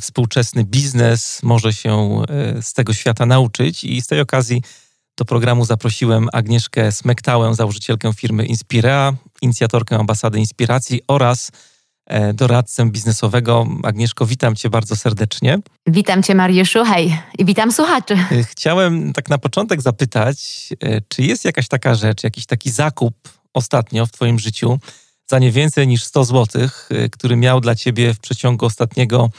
współczesny biznes może się e, z tego świata nauczyć. I z tej okazji do programu zaprosiłem Agnieszkę Smektałę, założycielkę firmy Inspirea, inicjatorkę ambasady inspiracji oraz e, doradcę biznesowego. Agnieszko, witam Cię bardzo serdecznie. Witam Cię, Mariuszu, hej, i witam słuchaczy. E, chciałem tak na początek zapytać, e, czy jest jakaś taka rzecz, jakiś taki zakup ostatnio w Twoim życiu za nie więcej niż 100 zł, który miał dla Ciebie w przeciągu ostatniego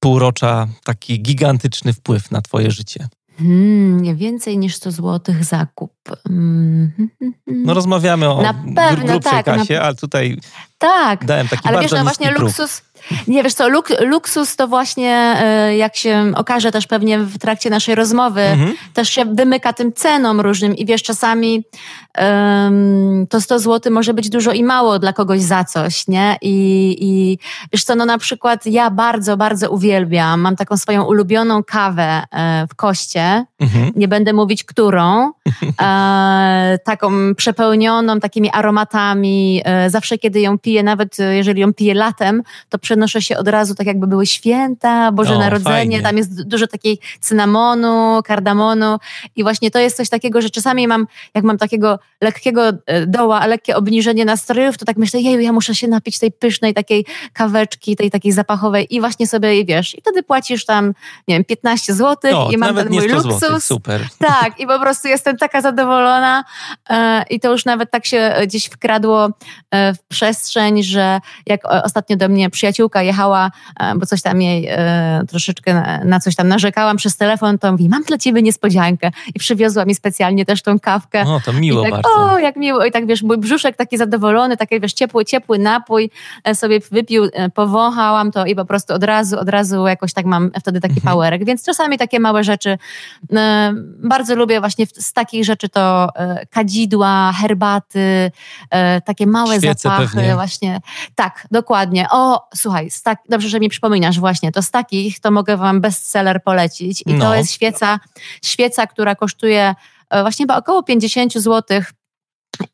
półrocza taki gigantyczny wpływ na Twoje życie? Hmm, nie więcej niż 100 zł zakup. Mm. No rozmawiamy o na pewno, grubszej tak, kasie, na... ale tutaj tak. dałem taki ale bardzo wiesz, no właśnie luksus, nie wiesz co, luk, luksus to właśnie, e, jak się okaże też pewnie w trakcie naszej rozmowy, Mhm. też się wymyka tym cenom różnym i wiesz, czasami um, to 100 zł może być dużo i mało dla kogoś za coś, nie? I, i wiesz co, no na przykład ja bardzo, bardzo uwielbiam, mam taką swoją ulubioną kawę e, w koście, Mhm. nie będę mówić którą, e, taką przepełnioną takimi aromatami. E, zawsze, kiedy ją piję, nawet jeżeli ją piję latem, to przenoszę się od razu tak, jakby były święta, Boże O, Narodzenie. fajnie. Tam jest dużo takiej cynamonu, kardamonu i właśnie to jest coś takiego, że czasami mam, jak mam takiego lekkiego e, doła, lekkie obniżenie nastrojów, to tak myślę, jeju, ja muszę się napić tej pysznej takiej kaweczki, tej takiej zapachowej i właśnie sobie, wiesz, i wtedy płacisz tam, nie wiem, 15 zł O, i mam ten mój 100 luksus. zł, super. Tak, i po prostu jestem taka zadowolona e, i to już nawet tak się gdzieś wkradło e, w przestrzeń, że jak e, ostatnio do mnie przyjaciółka jechała, e, bo coś tam jej e, troszeczkę na, na coś tam narzekałam przez telefon, to mówi, mam dla ciebie niespodziankę i przywiozła mi specjalnie też tą kawkę. O, to miło I tak, bardzo. o, jak miło. I tak, wiesz, mój brzuszek taki zadowolony, taki, wiesz, ciepły, ciepły napój e, sobie wypił, e, powąchałam to i po prostu od razu, od razu jakoś tak mam wtedy taki Mhm. powerek. Więc czasami takie małe rzeczy e, bardzo lubię właśnie w- z takich rzeczy to e, kadzidła, herbaty, takie małe Świece zapachy pewnie. właśnie. Tak, dokładnie. O, słuchaj, z tak, dobrze, że mi przypominasz właśnie, to z takich to mogę wam bestseller polecić i No. to jest świeca, świeca, która kosztuje e, właśnie chyba około 50 zł.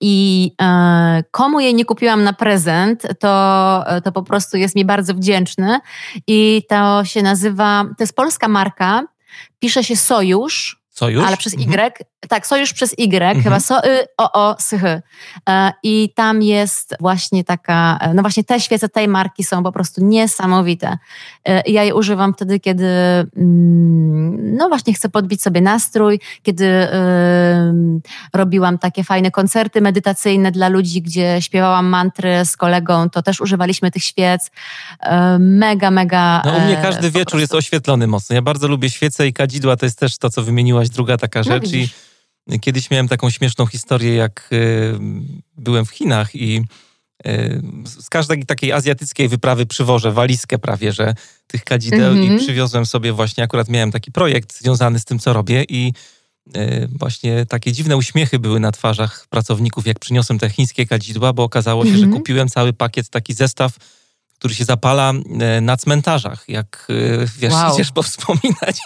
I e, komu jej nie kupiłam na prezent, to, e, to po prostu jest mi bardzo wdzięczny. I to się nazywa, to jest polska marka, pisze się Sojusz, Co już? ale przez Mhm. Tak, Sojusz przez Y, Mhm. chyba so, y, o, o, sychy. E, I tam jest właśnie taka, e, no właśnie te świece tej marki są po prostu niesamowite. E, Ja je używam wtedy, kiedy mm, no właśnie chcę podbić sobie nastrój, kiedy robiłam takie fajne koncerty medytacyjne dla ludzi, gdzie śpiewałam mantry z kolegą, to też używaliśmy tych świec. Mega, mega. No u mnie każdy wieczór jest prostu- oświetlony mocno. Ja bardzo lubię świece i kadzidła, to jest też to, co wymieniłaś, druga taka No rzecz. I widzisz. Kiedyś miałem taką śmieszną historię, jak y, byłem w Chinach i y, z każdej takiej azjatyckiej wyprawy przywożę walizkę prawie, że tych kadzideł Mhm. i przywiozłem sobie właśnie, akurat miałem taki projekt związany z tym, co robię i y, właśnie takie dziwne uśmiechy były na twarzach pracowników, jak przyniosłem te chińskie kadzidła, bo okazało się, że Mhm. kupiłem cały pakiet, taki zestaw, który się zapala na cmentarzach, jak wiesz, Wow. idziesz powspominać.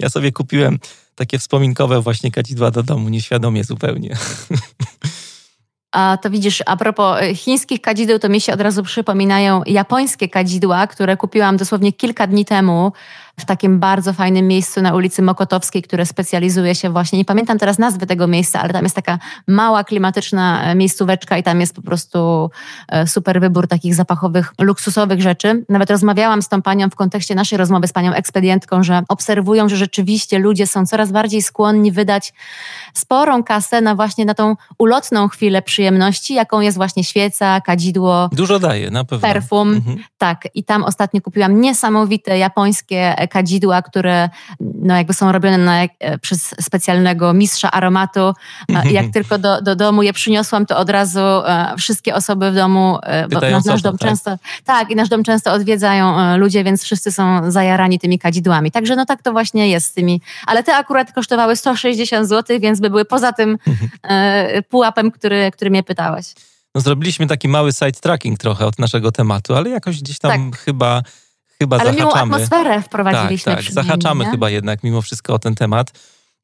Ja sobie kupiłem takie wspominkowe właśnie kadzidła do domu, nieświadomie zupełnie. A to widzisz, a propos e, chińskich kadzideł, to mi się od razu przypominają japońskie kadzidła, które kupiłam dosłownie kilka dni temu w takim bardzo fajnym miejscu na ulicy Mokotowskiej, które specjalizuje się właśnie, nie pamiętam teraz nazwy tego miejsca, ale tam jest taka mała, klimatyczna e, miejscóweczka i tam jest po prostu e, super wybór takich zapachowych, luksusowych rzeczy. Nawet rozmawiałam z tą panią w kontekście naszej rozmowy z panią ekspedientką, że obserwują, że rzeczywiście ludzie są coraz bardziej skłonni wydać sporą kasę na właśnie na tą ulotną chwilę przyjemności, jaką jest właśnie świeca, kadzidło, Dużo daje, na pewno. perfum. Mhm. Tak, i tam ostatnio kupiłam niesamowite japońskie kadzidła, które no jakby są robione na, e, przez specjalnego mistrza aromatu. Jak tylko do, do domu je przyniosłam, to od razu e, wszystkie osoby w domu, e, bo nasz, nasz dom tak? często, tak, i nasz dom często odwiedzają ludzie, więc wszyscy są zajarani tymi kadzidłami. Także no tak to właśnie jest z tymi, ale te akurat kosztowały 160 zł, więc by były poza tym pułapem, który, który mnie pytałeś. No, zrobiliśmy taki mały side tracking trochę od naszego tematu, ale jakoś gdzieś tam tak. chyba, chyba ale zahaczamy. Ale atmosferę wprowadziliśmy. Tak, tak. zahaczamy chyba jednak mimo wszystko o ten temat.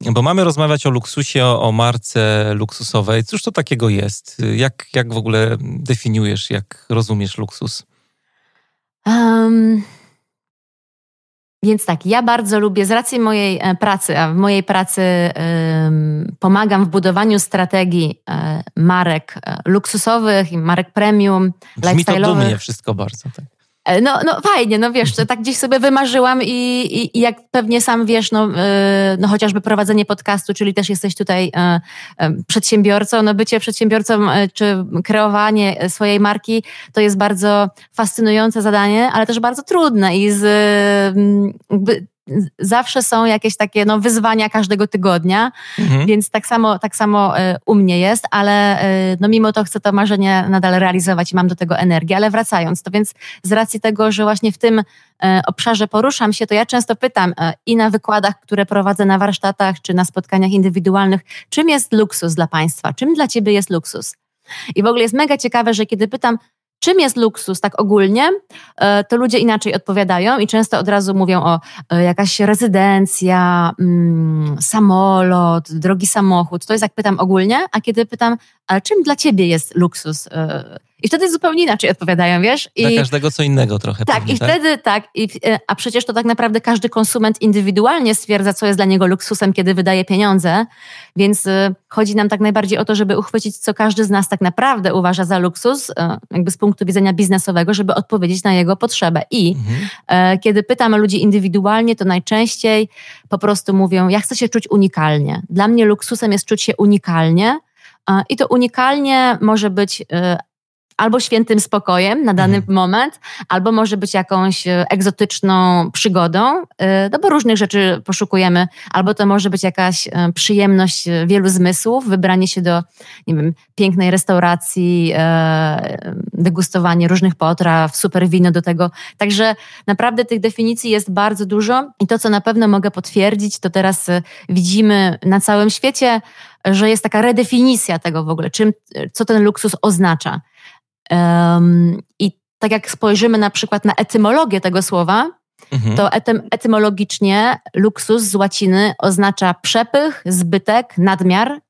Bo mamy rozmawiać o luksusie, o marce luksusowej. Cóż to takiego jest? Jak, jak w ogóle definiujesz, jak rozumiesz luksus? Um, więc tak, ja bardzo lubię, z racji mojej e, pracy, a w mojej pracy um, pomagam w budowaniu strategii um, marek um, luksusowych i marek premium, Brzmi lifestyle'owych. to dumnie wszystko bardzo, tak. E, no, no fajnie, no wiesz, tak gdzieś sobie wymarzyłam i, i, i jak pewnie sam wiesz, no, e, no chociażby prowadzenie podcastu, czyli też jesteś tutaj e, przedsiębiorcą, no bycie przedsiębiorcą czy kreowanie swojej marki to jest bardzo fascynujące zadanie, ale też bardzo trudne i z jakby zawsze są jakieś takie no, wyzwania każdego tygodnia, mhm. więc tak samo, tak samo e, u mnie jest, ale e, no, mimo to chcę to marzenie nadal realizować i mam do tego energię. Ale wracając, to więc z racji tego, że właśnie w tym e, obszarze poruszam się, to ja często pytam i na wykładach, które prowadzę na warsztatach, czy na spotkaniach indywidualnych, czym jest luksus dla Państwa? Czym dla Ciebie jest luksus? I w ogóle jest mega ciekawe, że kiedy pytam, Czym jest luksus tak ogólnie, e, to ludzie inaczej odpowiadają i często od razu mówią o e, jakaś rezydencja, mm, samolot, drogi samochód. To jest jak pytam ogólnie, a kiedy pytam, a czym dla ciebie jest luksus? E, I wtedy zupełnie inaczej odpowiadają, wiesz? I, dla każdego co innego trochę. Tak, pewnie, i tak? wtedy tak. I, a przecież to tak naprawdę każdy konsument indywidualnie stwierdza, co jest dla niego luksusem, kiedy wydaje pieniądze. Więc chodzi nam tak najbardziej o to, żeby uchwycić, co każdy z nas tak naprawdę uważa za luksus, jakby z punktu widzenia biznesowego, żeby odpowiedzieć na jego potrzebę. I mhm. kiedy pytam ludzi indywidualnie, to najczęściej po prostu mówią, ja chcę się czuć unikalnie. Dla mnie luksusem jest czuć się unikalnie, i to unikalnie może być e, albo świętym spokojem na dany mhm. moment, albo może być jakąś e, egzotyczną przygodą, e, no bo różnych rzeczy poszukujemy, albo to może być jakaś przyjemność wielu zmysłów, wybranie się do, nie wiem, pięknej restauracji, degustowanie różnych potraw, super wino do tego. Także naprawdę tych definicji jest bardzo dużo i to, co na pewno mogę potwierdzić, to teraz widzimy na całym świecie że jest taka redefinicja tego w ogóle, czym, co ten luksus oznacza. Um, I tak jak spojrzymy na przykład na etymologię tego słowa, mhm. to etym, etymologicznie luksus z łaciny oznacza przepych, zbytek, nadmiar,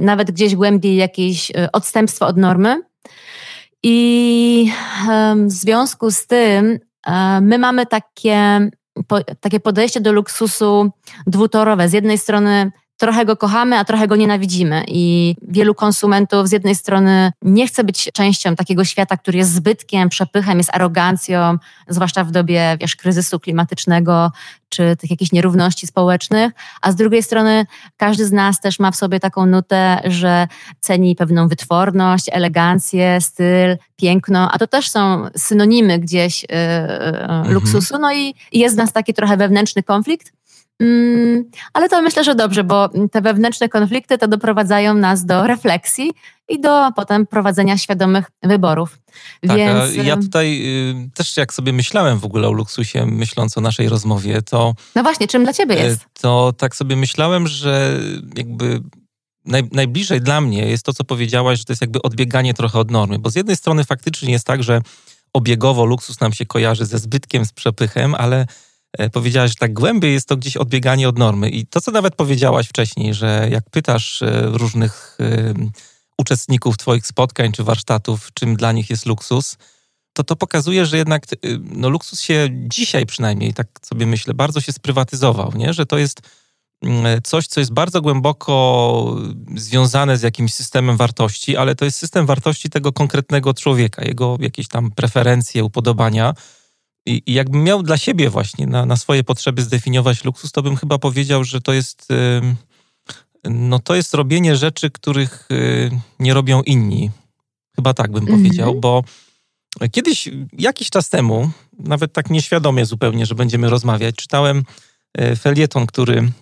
nawet gdzieś głębiej jakieś e, odstępstwo od normy. I w związku z tym um, my mamy takie, takie podejście do luksusu dwutorowe. Z jednej strony trochę go kochamy, a trochę go nienawidzimy. I wielu konsumentów z jednej strony nie chce być częścią takiego świata, który jest zbytkiem, przepychem, jest arogancją, zwłaszcza w dobie wiesz, kryzysu klimatycznego czy tych jakichś nierówności społecznych, a z drugiej strony każdy z nas też ma w sobie taką nutę, że ceni pewną wytworność, elegancję, styl, piękno, a to też są synonimy gdzieś yy, mhm. luksusu. No i jest w nas taki trochę wewnętrzny konflikt, ale to myślę, że dobrze, bo te wewnętrzne konflikty to doprowadzają nas do refleksji i do potem prowadzenia świadomych wyborów. Tak, Więc... ja tutaj y, też jak sobie myślałem w ogóle o luksusie, myśląc o naszej rozmowie, to... No właśnie, czym dla ciebie jest? To tak sobie myślałem, że jakby naj, najbliżej dla mnie jest to, co powiedziałaś, że to jest jakby odbieganie trochę od normy, bo z jednej strony faktycznie jest tak, że obiegowo luksus nam się kojarzy ze zbytkiem, z przepychem, ale powiedziałaś, że tak głębiej jest to gdzieś odbieganie od normy. I to, co nawet powiedziałaś wcześniej, że jak pytasz e, różnych e, uczestników Twoich spotkań czy warsztatów, czym dla nich jest luksus, to to pokazuje, że jednak no, luksus się dzisiaj przynajmniej, tak sobie myślę, bardzo się sprywatyzował, nie? że to jest mm, coś, co jest bardzo głęboko związane z jakimś systemem wartości, ale to jest system wartości tego konkretnego człowieka, jego jakieś tam preferencje, upodobania i, I jakbym miał dla siebie właśnie na, na swoje potrzeby zdefiniować luksus, to bym chyba powiedział, że to jest, no to jest robienie rzeczy, których y, nie robią inni. Chyba tak bym powiedział, mhm. bo Kiedyś, jakiś czas temu, nawet tak nieświadomie zupełnie, że będziemy rozmawiać, czytałem e, felieton, który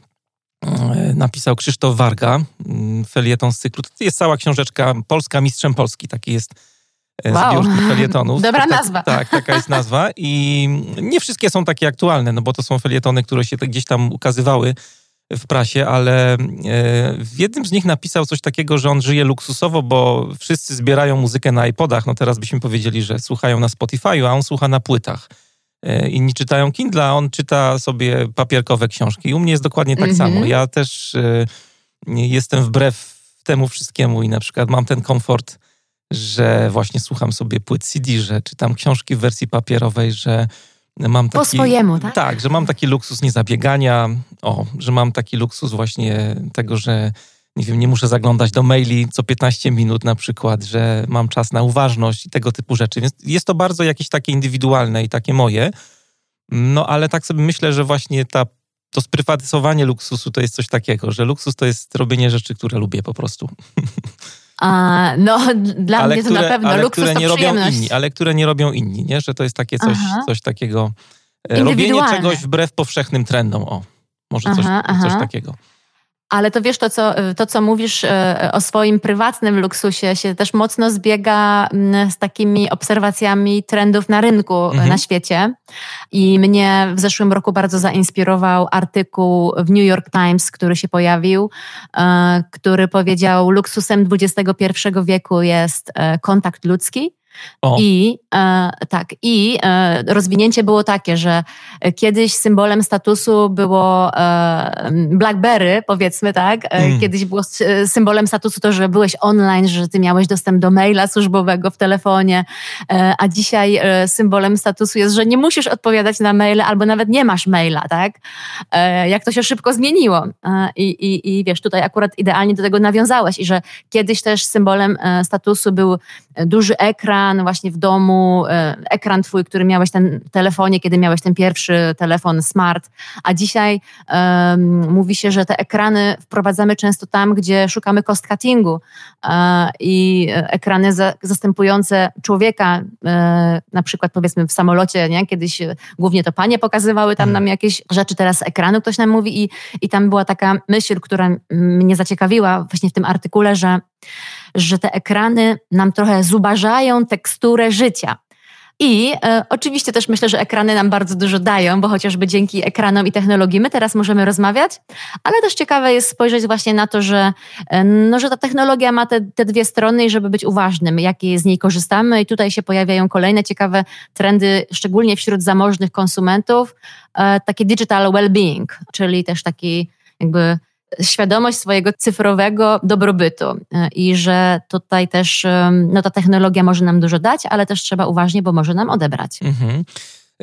e, napisał Krzysztof Warga, mm, felieton z cyklu. To jest cała książeczka Polska Mistrzem Polski, taki jest wow. zbiór felietonów. Dobra tak, nazwa. Tak, taka jest nazwa i nie wszystkie są takie aktualne, no bo to są felietony, które się gdzieś tam ukazywały w prasie, ale w jednym z nich napisał coś takiego, że on żyje luksusowo, bo wszyscy zbierają muzykę na iPodach. No teraz byśmy powiedzieli, że słuchają na Spotify'u, a on słucha na płytach. E, inni czytają Kindle, a on czyta sobie papierkowe książki. U mnie jest dokładnie tak mm -hmm. samo. Ja też e, jestem wbrew temu wszystkiemu i na przykład mam ten komfort, że właśnie słucham sobie płyt CD, że czytam książki w wersji papierowej, że mam taki... Po swojemu, tak? Tak, że mam taki luksus niezabiegania, o, że mam taki luksus właśnie tego, że nie wiem, nie muszę zaglądać do maili co 15 minut na przykład, że mam czas na uważność i tego typu rzeczy. Więc jest to bardzo jakieś takie indywidualne i takie moje. No ale tak sobie myślę, że właśnie ta, to sprywatyzowanie luksusu to jest coś takiego, że luksus to jest robienie rzeczy, które lubię po prostu. A, no, dla ale mnie to na pewno ale luksus które nie robią inni, Ale które nie robią inni, nie? Że to jest takie coś, coś takiego... E, robienie czegoś wbrew powszechnym trendom, o. Może coś, aha, coś takiego. Ale to wiesz, to co, to co mówisz e, o swoim prywatnym luksusie się też mocno zbiega mm, z takimi obserwacjami trendów na rynku e, mhm. na świecie. I mnie w zeszłym roku bardzo zainspirował artykuł w New York Times, który się pojawił, e, który powiedział, luksusem XXI wieku jest kontakt ludzki, o. I e, tak, i e, rozwinięcie było takie, że kiedyś symbolem statusu było e, Blackberry, powiedzmy tak. E, mm. Kiedyś było symbolem statusu to, że byłeś online, że ty miałeś dostęp do maila służbowego w telefonie, e, a dzisiaj e, symbolem statusu jest, że nie musisz odpowiadać na maile albo nawet nie masz maila, tak? jak to się szybko zmieniło. I, i, I wiesz, tutaj akurat idealnie do tego nawiązałeś i że kiedyś też symbolem statusu był duży ekran, właśnie w domu, e, ekran twój, który miałeś ten telefonie, kiedy miałeś ten pierwszy telefon smart, a dzisiaj um, mówi się, że te ekrany wprowadzamy często tam, gdzie szukamy cost cuttingu. E, i ekrany za, zastępujące człowieka, e, na przykład powiedzmy w samolocie, nie? kiedyś głównie to panie pokazywały tam nam jakieś rzeczy, teraz ekranu ktoś nam mówi i, i tam była taka myśl, która mnie zaciekawiła właśnie w tym artykule, że że te ekrany nam trochę zubażają teksturę życia. I e, oczywiście też myślę, że ekrany nam bardzo dużo dają, bo chociażby dzięki ekranom i technologii my teraz możemy rozmawiać, ale też ciekawe jest spojrzeć właśnie na to, że, e, no, że ta technologia ma te, te dwie strony i żeby być uważnym, jakie z niej korzystamy. I tutaj się pojawiają kolejne ciekawe trendy, szczególnie wśród zamożnych konsumentów, e, takie digital well-being, czyli też taki jakby świadomość swojego cyfrowego dobrobytu e, i że tutaj też no, ta technologia może nam dużo dać, ale też trzeba uważnie, bo może nam odebrać. Mhm.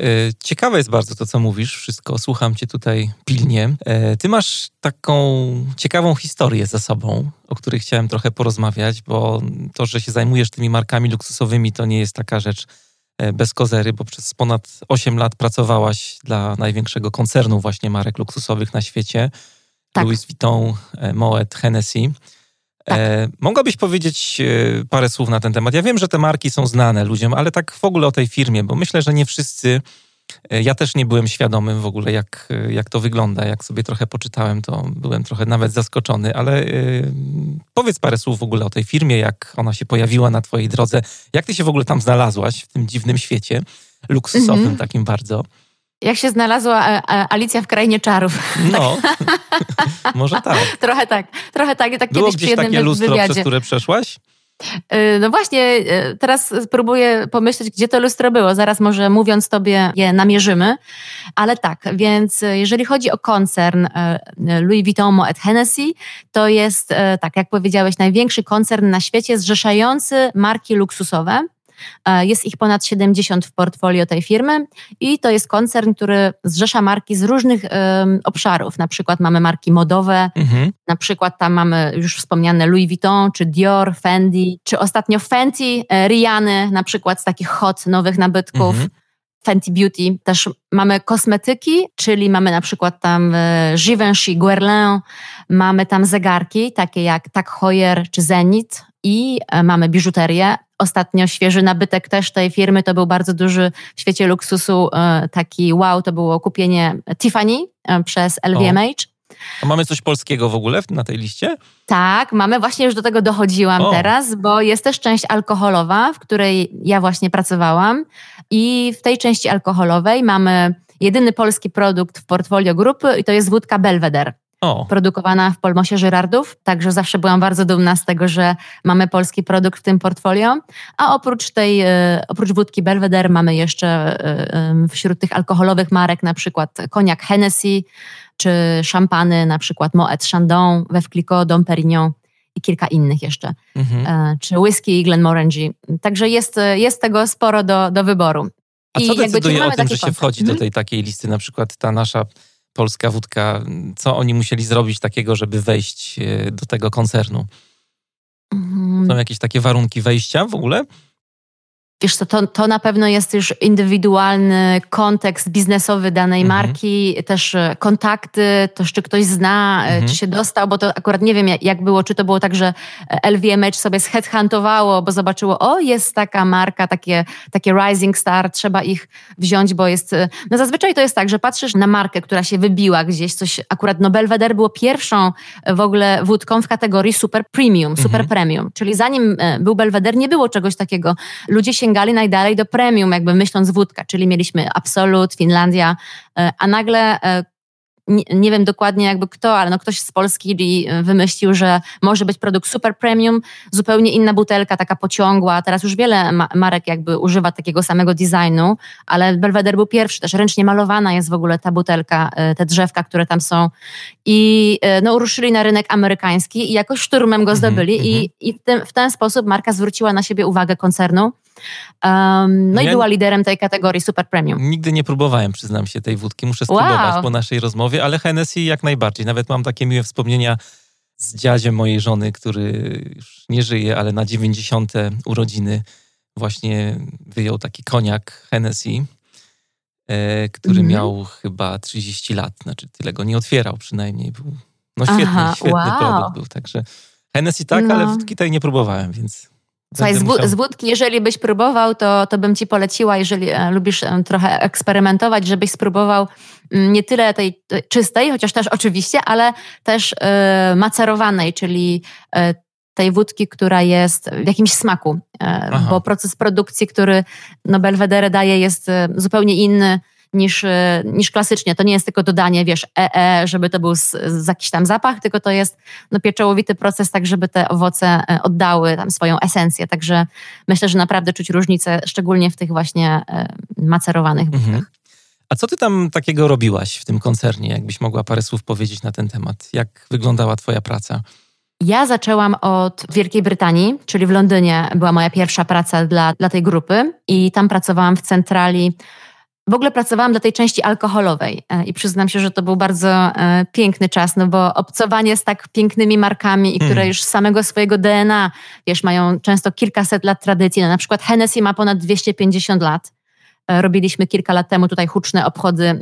E, ciekawe jest bardzo to, co mówisz, wszystko. Słucham cię tutaj pilnie. E, ty masz taką ciekawą historię za sobą, o której chciałem trochę porozmawiać, bo to, że się zajmujesz tymi markami luksusowymi, to nie jest taka rzecz bez kozery, bo przez ponad 8 lat pracowałaś dla największego koncernu właśnie marek luksusowych na świecie tak. Louis Vuitton, e, Moet, Hennessy. E, tak. E, mogłabyś powiedzieć e, parę słów na ten temat? Ja wiem, że te marki są znane ludziom, ale tak w ogóle o tej firmie, bo myślę, że nie wszyscy. Ja też nie byłem świadomy w ogóle, jak, jak to wygląda. Jak sobie trochę poczytałem, to byłem trochę nawet zaskoczony, ale yy, powiedz parę słów w ogóle o tej firmie, jak ona się pojawiła na Twojej drodze. Jak Ty się w ogóle tam znalazłaś w tym dziwnym świecie, luksusowym mm -hmm. takim bardzo? Jak się znalazła e, e, Alicja w Krainie Czarów. No, może tak. trochę tak, trochę tak. tak Było gdzieś takie lustro, wywiadzie. przez które przeszłaś? E, no właśnie, teraz spróbuję pomyśleć, gdzie to lustro było. Zaraz może mówiąc tobie je namierzymy. Ale tak, więc jeżeli chodzi o koncern Louis Vuitton Moet Hennessy, to jest, tak jak powiedziałeś, największy koncern na świecie zrzeszający marki luksusowe. E, jest ich ponad 70 w portfolio tej firmy i to jest koncern, który zrzesza marki z różnych obszarów. Na przykład mamy marki modowe, mhm. na przykład tam mamy już wspomniane Louis Vuitton, czy Dior, Fendi, czy ostatnio Fenty, e, Riany, na przykład z takich hot nowych nabytków. Mhm. Fenty Beauty. Też mamy kosmetyki, czyli mamy na przykład tam e, Givenchy, Guerlain, mamy tam zegarki takie jak Tag Heuer czy Zenit i mamy biżuterię ostatnio świeży nabytek też tej firmy. To był bardzo duży w świecie luksusu taki wow, to było kupienie Tiffany przez LVMH. O. A mamy coś polskiego w ogóle na tej liście? Tak, mamy. Właśnie już do tego dochodziłam o. teraz, bo jest też część alkoholowa, w której ja właśnie pracowałam. I w tej części alkoholowej mamy jedyny polski produkt w portfolio grupy i to jest wódka Belvedere. O. Produkowana w Polmosie Żyrardów, także zawsze byłam bardzo dumna z tego, że mamy polski produkt w tym portfolio. A oprócz tej, e, oprócz wódki Belvedere mamy jeszcze e, wśród tych alkoholowych marek na przykład koniak Hennessy, czy szampany, na przykład Moet Chandon, Veuve Clicquot, Dom Perignon i kilka innych jeszcze, mhm. E, czy whisky Glenmorangie. Także jest, jest tego sporo do, do wyboru. A I co decyduje o tym, że się wchodzi do mhm. tej takiej listy, na przykład ta nasza polska wódka, co oni musieli zrobić takiego, żeby wejść e, do tego koncernu? Mhm. Są jakieś takie warunki wejścia w ogóle? Wiesz co, to, to na pewno jest już indywidualny kontekst biznesowy danej mhm. marki, też e, kontakty, też czy ktoś zna, e, mhm. czy się dostał, bo to akurat nie wiem jak było, czy to było tak, że LVMH sobie headhuntowało, bo zobaczyło, o jest taka marka, takie, takie rising star, trzeba ich wziąć, bo jest... E, no zazwyczaj to jest tak, że patrzysz na markę, która się wybiła gdzieś, coś, akurat no Belvedere było pierwszą w ogóle wódką w kategorii super premium, super mhm. premium, czyli zanim był Belvedere nie było czegoś takiego. Ludzie się sięgali najdalej do premium, jakby myśląc wódka, czyli mieliśmy Absolut, Finlandia, e, a nagle e, nie, nie, wiem dokładnie jakby kto, ale no ktoś z Polski wymyślił, że może być produkt super premium, zupełnie inna butelka, taka pociągła. Teraz już wiele ma marek jakby używa takiego samego designu, ale Belvedere był pierwszy, też ręcznie malowana jest w ogóle ta butelka, e, te drzewka, które tam są. I no, ruszyli na rynek amerykański i jakoś szturmem go mhm, zdobyli mm -hmm. i, i w, ten, w ten sposób marka zwróciła na siebie uwagę koncernu. Um, no ja i była liderem tej kategorii super premium. Nigdy nie próbowałem, przyznam się, tej wódki. Muszę spróbować wow. po naszej rozmowie, ale Hennessy jak najbardziej. Nawet mam takie miłe wspomnienia z dziadziem mojej żony, który już nie żyje, ale na 90. urodziny właśnie wyjął taki koniak Hennessy, e, który mm miał chyba 30 lat. Znaczy tyle go nie otwierał przynajmniej. Był, no świetny, Aha, świetny wow. produkt był. Także Hennessy tak, no. ale wódki tej nie próbowałem, więc Słuchaj, z, musiał... z wódki, jeżeli byś próbował, to, to bym ci poleciła, jeżeli e, lubisz e, trochę eksperymentować, żebyś spróbował mm, nie tyle tej czystej, chociaż też oczywiście, ale też e, macerowanej, czyli tej wódki, która jest w jakimś smaku, bo proces produkcji, który no Belvedere daje jest zupełnie inny niż, e, niż klasycznie. To nie jest tylko dodanie, wiesz, ee, żeby to był z, z jakiś tam zapach, tylko to jest no, pieczołowity proces, tak żeby te owoce e, oddały tam swoją esencję. Także myślę, że naprawdę czuć różnicę, szczególnie w tych właśnie e, macerowanych mhm. A co ty tam takiego robiłaś w tym koncernie? Jakbyś mogła parę słów powiedzieć na ten temat? Jak wyglądała twoja praca? Ja zaczęłam od Wielkiej Brytanii, czyli w Londynie była moja pierwsza praca dla, dla tej grupy i tam pracowałam w centrali w ogóle pracowałam dla tej części alkoholowej e, i przyznam się, że to był bardzo e, piękny czas, no bo obcowanie z tak pięknymi markami, i które mm. już z samego swojego DNA, wiesz, mają często kilkaset lat tradycji. No, na przykład Hennessy ma ponad 250 lat. E, robiliśmy kilka lat temu tutaj huczne obchody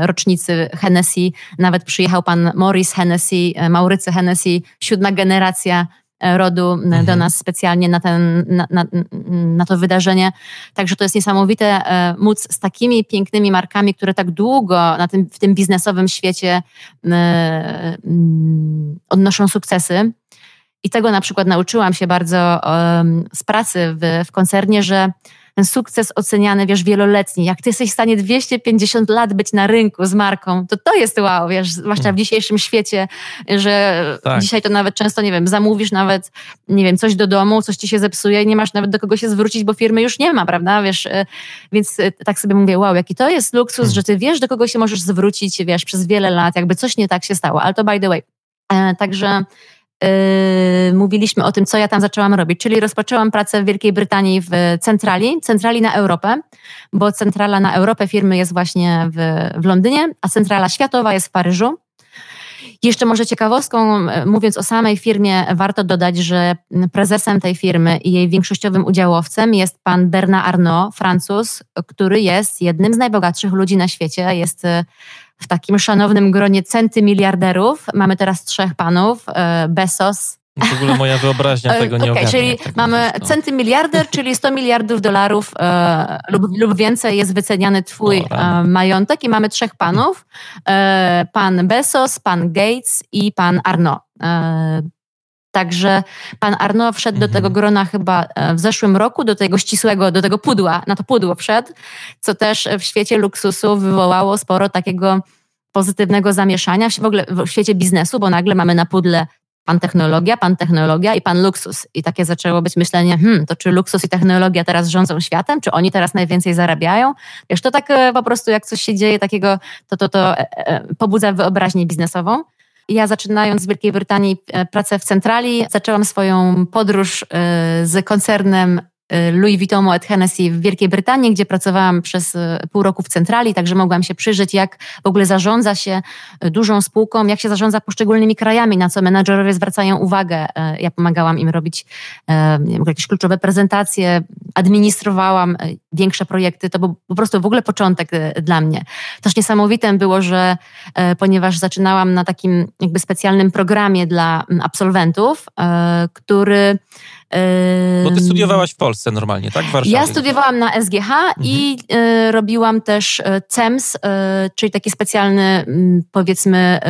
rocznicy Hennessy. Nawet przyjechał pan Morris Hennessy, Maurycy Hennessy, siódma generacja rodu mhm. do nas specjalnie na, ten, na, na, na, to wydarzenie. Także to jest niesamowite e, móc z takimi pięknymi markami, które tak długo na tym, w tym biznesowym świecie e, mm, odnoszą sukcesy. I tego na przykład nauczyłam się bardzo z pracy w, w koncernie, że ten sukces oceniany, wiesz, wieloletni. Jak ty jesteś w stanie 250 lat być na rynku z marką, to to jest wow, wiesz, zwłaszcza w mm. dzisiejszym świecie, że tak. dzisiaj to nawet często, nie wiem, zamówisz nawet, nie wiem, coś do domu, coś ci się zepsuje nie masz nawet do kogo się zwrócić, bo firmy już nie ma, prawda, wiesz, y, więc y, tak sobie mówię, wow, jaki to jest luksus, hmm. że ty wiesz, do kogo się możesz zwrócić, wiesz, przez wiele lat, jakby coś nie tak się stało, ale to by the way. E, także mówiliśmy o tym, co ja tam zaczęłam robić, czyli rozpoczęłam pracę w Wielkiej Brytanii w centrali, centrali na Europę, bo centrala na Europę firmy jest właśnie w, w Londynie, a centrala światowa jest w Paryżu. Jeszcze może ciekawostką, e, mówiąc o samej firmie, warto dodać, że prezesem tej firmy i jej większościowym udziałowcem jest pan Bernard Arnault, Francuz, który jest jednym z najbogatszych ludzi na świecie. Jest e, w takim szanownym gronie centy miliarderów. Mamy teraz trzech panów, e, Bezos, W ogóle moja wyobraźnia tego nie okay, ogarnia. Czyli mamy mówisz, no. centymiliarder, czyli 100 miliardów dolarów e, lub, lub więcej jest wyceniany twój e, majątek i mamy trzech panów. E, pan Bezos, pan Gates i pan Arno. E, Także pan Arno wszedł do tego mhm. grona chyba e, w zeszłym roku, do tego ścisłego, do tego pudła, na to pudło wszedł, co też w świecie luksusu wywołało sporo takiego pozytywnego zamieszania, w ogóle w świecie biznesu, bo nagle mamy na pudle pan technologia, pan technologia i pan luksus. I takie zaczęło być myślenie, hmm, to czy luksus i technologia teraz rządzą światem, czy oni teraz najwięcej zarabiają? Wiesz, to tak e, po prostu jak coś się dzieje takiego, to to, to e, pobudza wyobraźnię biznesową. Ja zaczynając z Wielkiej Brytanii e, pracę w centrali, zaczęłam swoją podróż e, z koncernem Y, Louis Vuitton Moet Hennessy w Wielkiej Brytanii, gdzie pracowałam przez pół roku w centrali, także mogłam się przyjrzeć, jak w ogóle zarządza się dużą spółką, jak się zarządza poszczególnymi krajami, na co menadżerowie zwracają uwagę. Ja pomagałam im robić wiem, jakieś kluczowe prezentacje, administrowałam większe projekty. To był po prostu w ogóle początek dla mnie. Też niesamowitym było, że ponieważ zaczynałam na takim jakby specjalnym programie dla mm, absolwentów, który bo ty studiowałaś w Polsce normalnie, tak? W Warszawie. Ja studiowałam na SGH mhm. i y, robiłam też e, CEMS, y, czyli taki specjalny, y, powiedzmy,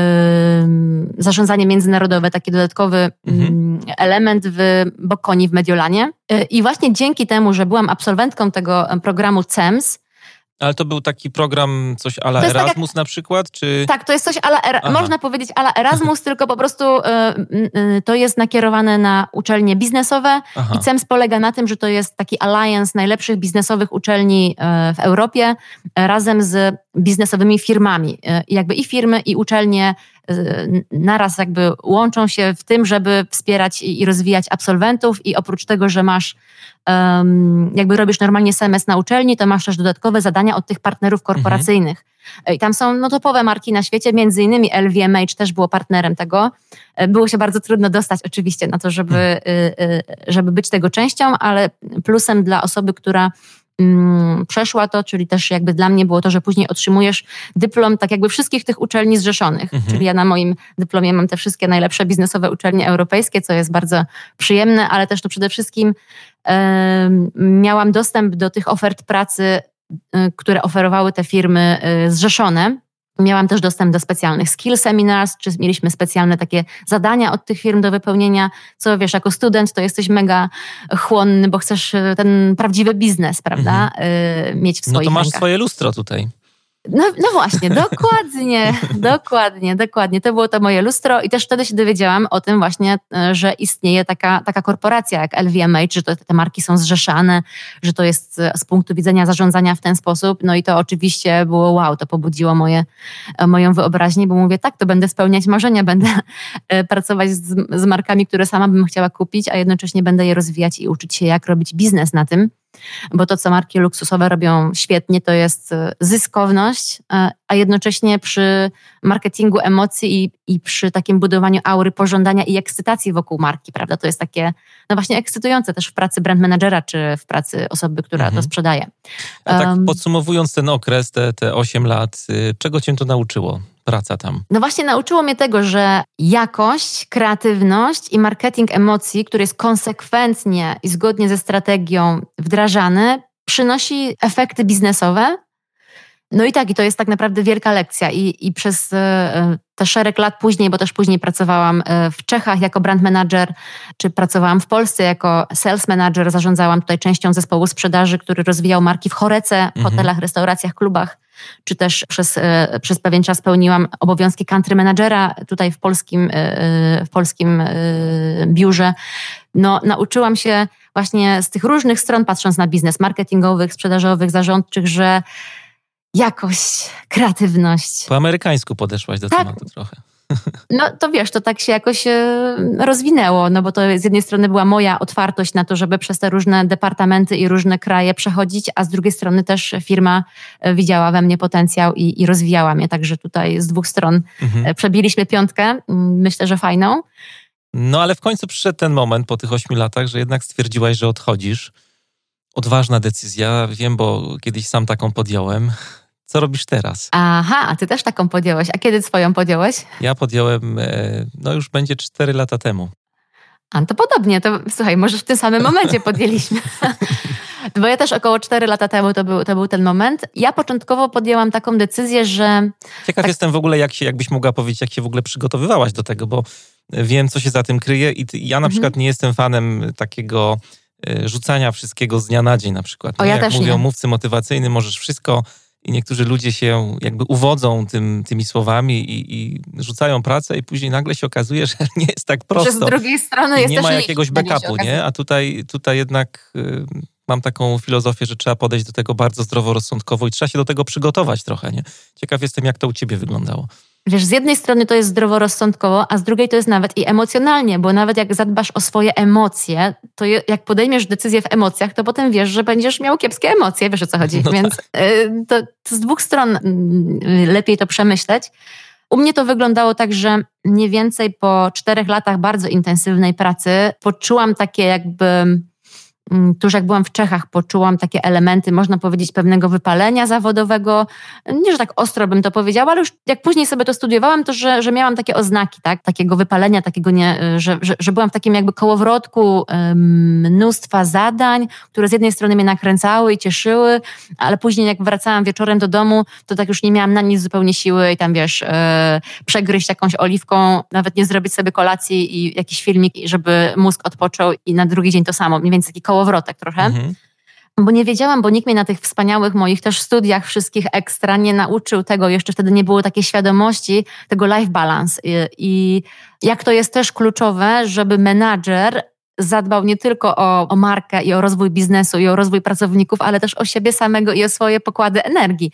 zarządzanie międzynarodowe, taki dodatkowy mhm. element w Bokoni w Mediolanie. I właśnie dzięki temu, że byłam absolwentką tego programu CEMS, ale to był taki program, coś ala Erasmus tak jak, na przykład? Czy... Tak, to jest coś ala, można powiedzieć ala Erasmus, tylko po prostu y, y, to jest nakierowane na uczelnie biznesowe Aha. i CEMS polega na tym, że to jest taki alliance najlepszych biznesowych uczelni y, w Europie razem z biznesowymi firmami. Jakby i firmy, i uczelnie naraz jakby łączą się w tym, żeby wspierać i rozwijać absolwentów i oprócz tego, że masz jakby robisz normalnie semestr na uczelni, to masz też dodatkowe zadania od tych partnerów mhm. korporacyjnych. Mhm. I tam są no, topowe marki na świecie, między innymi LVMH też było partnerem tego. E, było się bardzo trudno dostać oczywiście na to, żeby, mhm. żeby być tego częścią, ale plusem dla osoby, która przeszła to, czyli też jakby dla mnie było to, że później otrzymujesz dyplom tak jakby wszystkich tych uczelni zrzeszonych. Mhm. Czyli ja na moim dyplomie mam te wszystkie najlepsze biznesowe uczelnie europejskie, co jest bardzo przyjemne, ale też to przede wszystkim miałam dostęp do tych ofert pracy, y, które oferowały te firmy y, zrzeszone. Miałam też dostęp do specjalnych skill seminars, czy mieliśmy specjalne takie zadania od tych firm do wypełnienia, co wiesz, jako student to jesteś mega chłonny, bo chcesz y, ten prawdziwy biznes, prawda, mhm. mieć w swoich No to masz rękach. swoje lustro tutaj. No, no właśnie, dokładnie, dokładnie, dokładnie. To było to moje lustro i też wtedy się dowiedziałam o tym właśnie, e, że istnieje taka, taka korporacja jak LVMH, że to, te marki są zrzeszane, że to jest e, z punktu widzenia zarządzania w ten sposób. No i to oczywiście było wow, to pobudziło moje, e, moją wyobraźnię, bo mówię tak, to będę spełniać marzenia, będę pracować z, z markami, które sama bym chciała kupić, a jednocześnie będę je rozwijać i uczyć się, jak robić biznes na tym bo to, co marki luksusowe robią świetnie, to jest e, zyskowność, e, a jednocześnie przy marketingu emocji i, i przy takim budowaniu aury pożądania i ekscytacji wokół marki, prawda? To jest takie, no właśnie ekscytujące też w pracy brand managera, czy w pracy osoby, która mhm. to sprzedaje. A tak podsumowując ten okres, te, te 8 lat, y, czego cię to nauczyło? praca tam? No właśnie nauczyło mnie tego, że jakość, kreatywność i marketing emocji, który jest konsekwentnie i zgodnie ze strategią wdrażany, przynosi efekty biznesowe. No i tak, i to jest tak naprawdę wielka lekcja. I, i przez e, te szereg lat później, bo też później pracowałam e, w Czechach jako brand manager, czy pracowałam w Polsce jako sales manager, zarządzałam tutaj częścią zespołu sprzedaży, który rozwijał marki w Chorece, mhm. hotelach, restauracjach, klubach czy też przez, e, przez pewien czas pełniłam obowiązki country managera tutaj w polskim, e, w polskim e, biurze. No, nauczyłam się właśnie z tych różnych stron, patrząc na biznes marketingowych, sprzedażowych, zarządczych, że jakość, kreatywność. Po amerykańsku podeszłaś do tak, tematu trochę. No to wiesz, to tak się jakoś e, rozwinęło, no bo to z jednej strony była moja otwartość na to, żeby przez te różne departamenty i różne kraje przechodzić, a z drugiej strony też firma e, widziała we mnie potencjał i, i rozwijała mnie, także tutaj z dwóch stron mhm. E, przebiliśmy piątkę, myślę, że fajną. No ale w końcu przyszedł ten moment po tych ośmiu latach, że jednak stwierdziłaś, że odchodzisz. Odważna decyzja, wiem, bo kiedyś sam taką podjąłem. Co robisz teraz? Aha, a ty też taką podjąłeś. A kiedy swoją podjąłeś? Ja podjąłem, e, no już będzie 4 lata temu. A to podobnie, to słuchaj, może w tym samym momencie podjęliśmy. Bo ja też około 4 lata temu to był, to był ten moment. Ja początkowo podjęłam taką decyzję, że. Ciekaw tak... jestem w ogóle, jak się, jakbyś mogła powiedzieć, jak się w ogóle przygotowywałaś do tego, bo wiem, co się za tym kryje i ty, ja na mhm. przykład nie jestem fanem takiego rzucania wszystkiego z dnia na dzień na przykład. O, ja Jak też mówią nie. mówcy motywacyjny, możesz wszystko i niektórzy ludzie się jakby uwodzą tym, tymi słowami i, i, rzucają pracę i później nagle się okazuje, że nie jest tak prosto. Że z drugiej strony jest Nie ma jakiegoś backupu, nie? A tutaj, tutaj jednak y, mam taką filozofię, że trzeba podejść do tego bardzo zdroworozsądkowo i trzeba się do tego przygotować trochę, nie? Ciekaw jestem, jak to u ciebie wyglądało. Wiesz, z jednej strony to jest zdroworozsądkowo, a z drugiej to jest nawet i emocjonalnie, bo nawet jak zadbasz o swoje emocje, to jak podejmiesz decyzję w emocjach, to potem wiesz, że będziesz miał kiepskie emocje, wiesz o co chodzi. No Więc tak. Y, to, to z dwóch stron y, lepiej to przemyśleć. U mnie to wyglądało tak, że mniej więcej po czterech latach bardzo intensywnej pracy poczułam takie jakby Mm, tuż jak byłam w Czechach, poczułam takie elementy, można powiedzieć, pewnego wypalenia zawodowego. Nie, że tak ostro bym to powiedziała, ale już jak później sobie to studiowałam, to że, że miałam takie oznaki, tak? takiego wypalenia, takiego nie, że, że, że byłam w takim jakby kołowrotku mnóstwa zadań, które z jednej strony mnie nakręcały i cieszyły, ale później jak wracałam wieczorem do domu, to tak już nie miałam na nic zupełnie siły i tam wiesz, e, przegryźć jakąś oliwką, nawet nie zrobić sobie kolacji i jakiś filmik, żeby mózg odpoczął i na drugi dzień to samo. Mniej więcej taki koło kołowrotek trochę. Mhm. Bo nie wiedziałam, bo nikt mnie na tych wspaniałych moich też studiach wszystkich ekstra nie nauczył tego, jeszcze wtedy nie było takiej świadomości, tego life balance. I, i jak to jest też kluczowe, żeby menadżer zadbał nie tylko o, o, markę i o rozwój biznesu i o rozwój pracowników, ale też o siebie samego i o swoje pokłady energii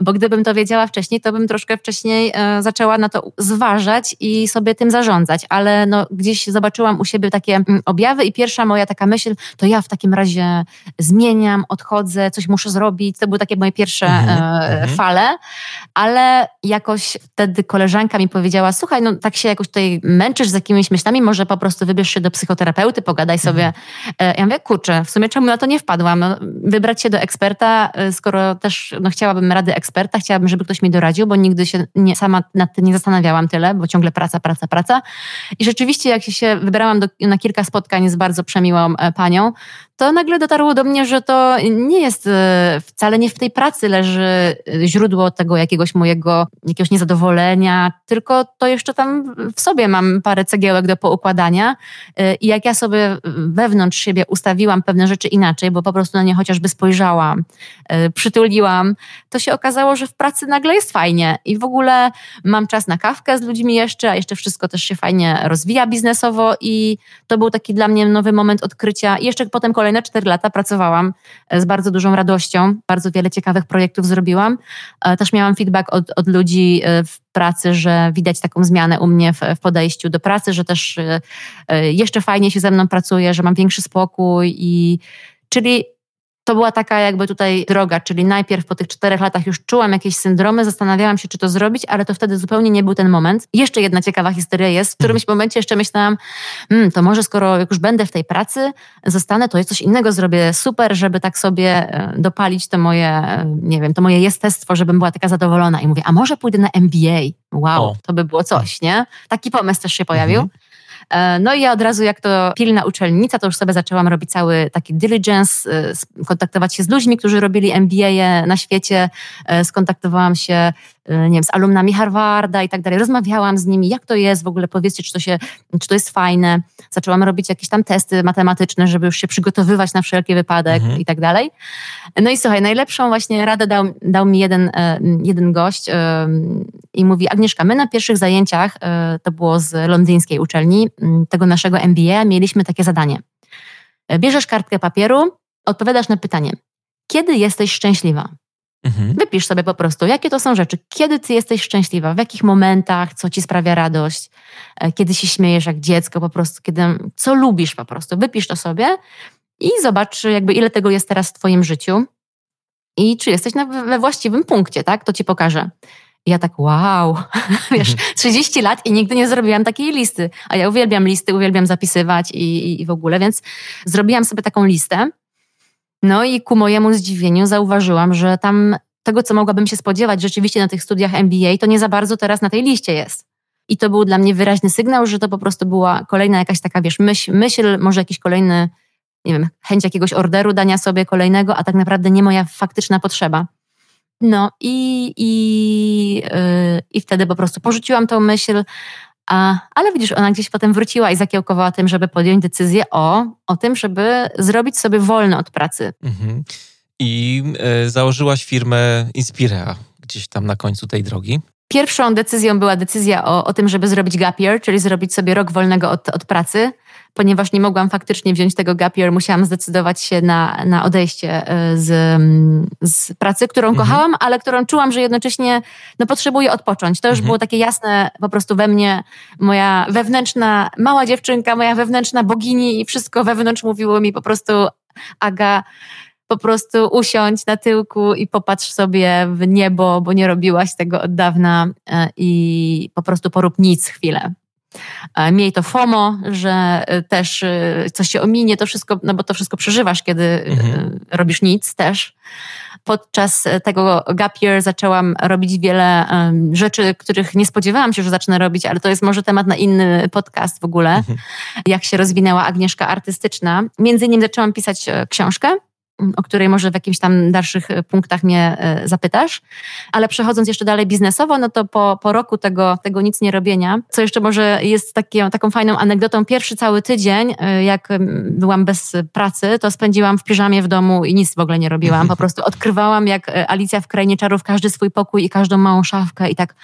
bo gdybym to wiedziała wcześniej, to bym troszkę wcześniej e, zaczęła na to zważać i sobie tym zarządzać, ale no, gdzieś zobaczyłam u siebie takie mm, objawy i pierwsza moja taka myśl, to ja w takim razie zmieniam, odchodzę, coś muszę zrobić. To były takie moje pierwsze mhm, e, mhm. fale, ale jakoś wtedy koleżanka mi powiedziała, słuchaj, no tak się jakoś tutaj męczysz z jakimiś myślami, może po prostu wybierz się do psychoterapeuty, pogadaj sobie. Mhm. E, ja mówię, kurczę, w sumie czemu na to nie wpadłam? No, wybrać się do eksperta, e, skoro też no, chciałabym rady eksperta, eksperta, chciałabym, żeby ktoś mi doradził, bo nigdy się nie, sama nad tym nie zastanawiałam tyle, bo ciągle praca, praca, praca. I rzeczywiście, jak się wybrałam do, na kilka spotkań z bardzo przemiłą e, panią, to nagle dotarło do mnie, że to nie jest, e, wcale nie w tej pracy leży e, źródło tego jakiegoś mojego, jakiegoś niezadowolenia, tylko to jeszcze tam w sobie mam parę cegiełek do poukładania i jak ja sobie wewnątrz siebie ustawiłam pewne rzeczy inaczej, bo po prostu na nie chociażby spojrzałam, przytuliłam, to się okazało, że w pracy nagle jest fajnie i w ogóle mam czas na kawkę z ludźmi jeszcze, a jeszcze wszystko też się fajnie rozwija biznesowo i to był taki dla mnie nowy moment odkrycia. I jeszcze potem kolejne cztery lata pracowałam z bardzo dużą radością, bardzo wiele ciekawych projektów zrobiłam. E, też miałam feedback od, od ludzi e, w pracy, że widać taką zmianę u mnie w, w podejściu do pracy, że też e, jeszcze fajnie się ze mną pracuje, że mam większy spokój i czyli to była taka jakby tutaj droga, czyli najpierw po tych czterech latach już czułam jakieś syndromy, zastanawiałam się, czy to zrobić, ale to wtedy zupełnie nie był ten moment. Jeszcze jedna ciekawa historia jest, w którymś mhm. momencie jeszcze myślałam, hmm, to może skoro już będę w tej pracy, zostanę, to coś innego zrobię super, żeby tak sobie e, dopalić to moje, e, nie wiem, to moje jestestwo, żebym była taka zadowolona. I mówię, a może pójdę na MBA? Wow, o. to by było coś, nie? Taki pomysł też się pojawił. Mhm. E, no i ja od razu, jak to pilna uczelnica, to już sobie zaczęłam robić cały taki diligence, e, kontaktować się z ludźmi, którzy robili MBA na świecie, e, skontaktowałam się nie wiem, z alumnami Harvarda i tak dalej. Rozmawiałam z nimi, jak to jest w ogóle, powiedzcie, czy to, się, czy to jest fajne. Zaczęłam robić jakieś tam testy matematyczne, żeby już się przygotowywać na wszelki wypadek mhm. i tak dalej. No i słuchaj, najlepszą właśnie radę dał, dał mi jeden, jeden gość i mówi, Agnieszka, my na pierwszych zajęciach, to było z londyńskiej uczelni, tego naszego MBA, mieliśmy takie zadanie. Bierzesz kartkę papieru, odpowiadasz na pytanie, kiedy jesteś szczęśliwa? Mhm. Wypisz sobie po prostu, jakie to są rzeczy, kiedy ty jesteś szczęśliwa, w jakich momentach, co ci sprawia radość, e, kiedy się śmiejesz jak dziecko, po prostu, kiedy, co lubisz po prostu. Wypisz to sobie i zobacz, jakby ile tego jest teraz w twoim życiu i czy jesteś na, we właściwym punkcie, tak? To ci pokaże. I ja tak, wow, wiesz, 30 mhm. lat i nigdy nie zrobiłam takiej listy. A ja uwielbiam listy, uwielbiam zapisywać i, i, i w ogóle, więc zrobiłam sobie taką listę. No i ku mojemu zdziwieniu zauważyłam, że tam tego, co mogłabym się spodziewać rzeczywiście na tych studiach MBA, to nie za bardzo teraz na tej liście jest. I to był dla mnie wyraźny sygnał, że to po prostu była kolejna jakaś taka, wiesz, myśl, myśl może jakiś kolejny, nie wiem, chęć jakiegoś orderu, dania sobie kolejnego, a tak naprawdę nie moja faktyczna potrzeba. No i, i, yy, i wtedy po prostu porzuciłam tą myśl, a, ale widzisz, ona gdzieś potem wróciła i zakiełkowała tym, żeby podjąć decyzję o, o tym, żeby zrobić sobie wolne od pracy. Mhm. I y, założyłaś firmę Inspirea gdzieś tam na końcu tej drogi. Pierwszą decyzją była decyzja o, o tym, żeby zrobić gap year, czyli zrobić sobie rok wolnego od, od pracy. Ponieważ nie mogłam faktycznie wziąć tego gap year, musiałam zdecydować się na, na odejście e, z, z pracy, którą mhm. kochałam, ale którą czułam, że jednocześnie no, potrzebuję odpocząć. To już mhm. było takie jasne po prostu we mnie, moja wewnętrzna mała dziewczynka, moja wewnętrzna bogini i wszystko wewnątrz mówiło mi po prostu Aga, po prostu usiądź na tyłku i popatrz sobie w niebo, bo nie robiłaś tego od dawna e, i po prostu porób nic chwilę. E, miej to FOMO, że e, też coś się ominie, to wszystko, no bo to wszystko przeżywasz, kiedy mhm. robisz nic też. Podczas tego gap year zaczęłam robić wiele rzeczy, których nie spodziewałam się, że zacznę robić, ale to jest może temat na inny podcast w ogóle, mhm. jak się rozwinęła Agnieszka artystyczna. Między innymi zaczęłam pisać książkę, o której może w jakimś tam dalszych e, punktach mnie e, zapytasz. Ale przechodząc jeszcze dalej biznesowo, no to po, po roku tego, tego nic nie robienia, co jeszcze może jest takie, taką fajną anegdotą, pierwszy cały tydzień, e, jak byłam bez pracy, to spędziłam w piżamie w domu i nic w ogóle nie robiłam. Po prostu odkrywałam jak Alicja w Krainie Czarów każdy swój pokój i każdą małą szafkę i tak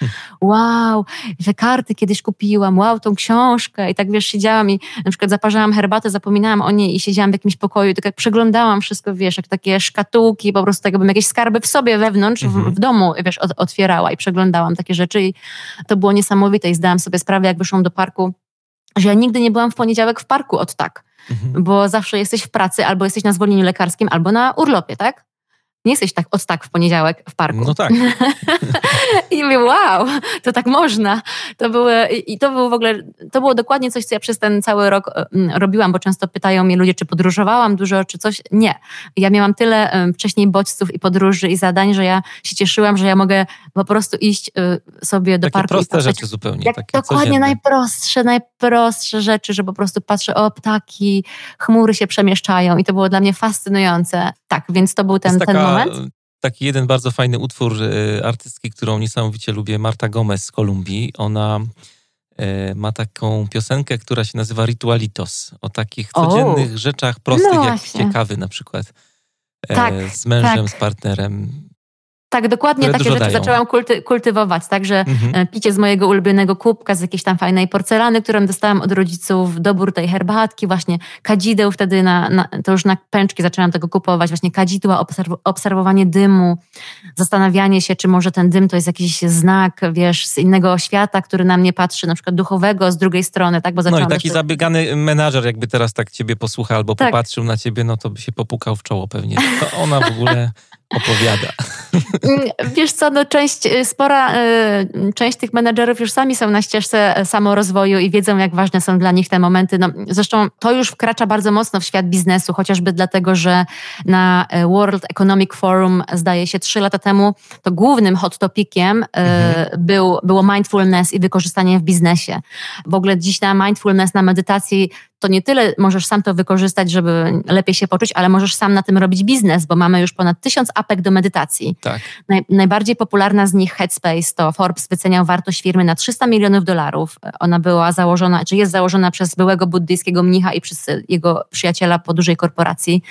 wow, te karty kiedyś kupiłam, wow, tą książkę i tak wiesz, siedziałam i na przykład zaparzałam herbatę, zapominałam o niej i siedziałam w jakimś pokoju tak jak przeglądałam wszystko, wiesz, jak takie szkatułki, po prostu tak jakbym jakieś skarby w sobie wewnątrz, mhm. w, w, domu, wiesz, od, otwierała i przeglądałam takie rzeczy i to było niesamowite i zdałam sobie sprawę, jak wyszłam do parku, że ja nigdy nie byłam w poniedziałek w parku od tak. Mhm. Bo zawsze jesteś w pracy, albo jesteś na zwolnieniu lekarskim, albo na urlopie, tak? Nie jesteś tak od tak w poniedziałek w parku. No tak. I mówię, wow, to tak można. To były, I to było w ogóle, to było dokładnie coś, co ja przez ten cały rok robiłam, bo często pytają mnie ludzie, czy podróżowałam dużo, czy coś. Nie. Ja miałam tyle wcześniej bodźców i podróży i zadań, że ja się cieszyłam, że ja mogę po prostu iść y, sobie do takie parku. proste rzeczy zupełnie. Jak dokładnie codzienne. najprostsze, najprostsze rzeczy, że po prostu patrzę, o ptaki, chmury się przemieszczają i to było dla mnie fascynujące. Tak, więc to był ten, ten moment moment? Taki jeden bardzo fajny utwór y, artystki, którą niesamowicie lubię, Marta Gomez z Kolumbii. Ona y, ma taką piosenkę, która się nazywa Ritualitos. O takich codziennych o, rzeczach prostych, no jak ciekawy na przykład. E, tak, z mężem, tak. z partnerem. Tak, dokładnie takie rzeczy dają. zaczęłam kulty, kultywować. Także mhm. E, picie z mojego ulubionego kubka, z jakiejś tam fajnej porcelany, którą dostałam od rodziców, dobór tej herbatki, właśnie kadzideł wtedy, na, na, to już na pęczki zaczęłam tego kupować, właśnie kadzidła, obserw obserwowanie dymu, zastanawianie się, czy może ten dym to jest jakiś znak, wiesz, z innego świata, który na mnie patrzy, na przykład duchowego z drugiej strony, tak? Bo no i taki jeszcze... zabiegany menadżer, jakby teraz tak ciebie posłucha albo tak. popatrzył na ciebie, no to by się popukał w czoło pewnie. To ona w ogóle opowiada. Mm, wiesz co, no część, y, spora y, część tych menedżerów już sami są na ścieżce e, samorozwoju i wiedzą, jak ważne są dla nich te momenty. No, zresztą to już wkracza bardzo mocno w świat biznesu, chociażby dlatego, że na e, World Economic Forum, zdaje się, trzy lata temu, to głównym hot topiciem e, mhm. był, było mindfulness i wykorzystanie w biznesie. W ogóle dziś na mindfulness, na medytacji to nie tyle możesz sam to wykorzystać, żeby lepiej się poczuć, ale możesz sam na tym robić biznes, bo mamy już ponad tysiąc apek do medytacji. Tak. Naj, najbardziej popularna z nich Headspace to Forbes wyceniał wartość firmy na 300 milionów dolarów. Ona była założona, czy jest założona przez byłego buddyjskiego mnicha i przez jego przyjaciela po dużej korporacji.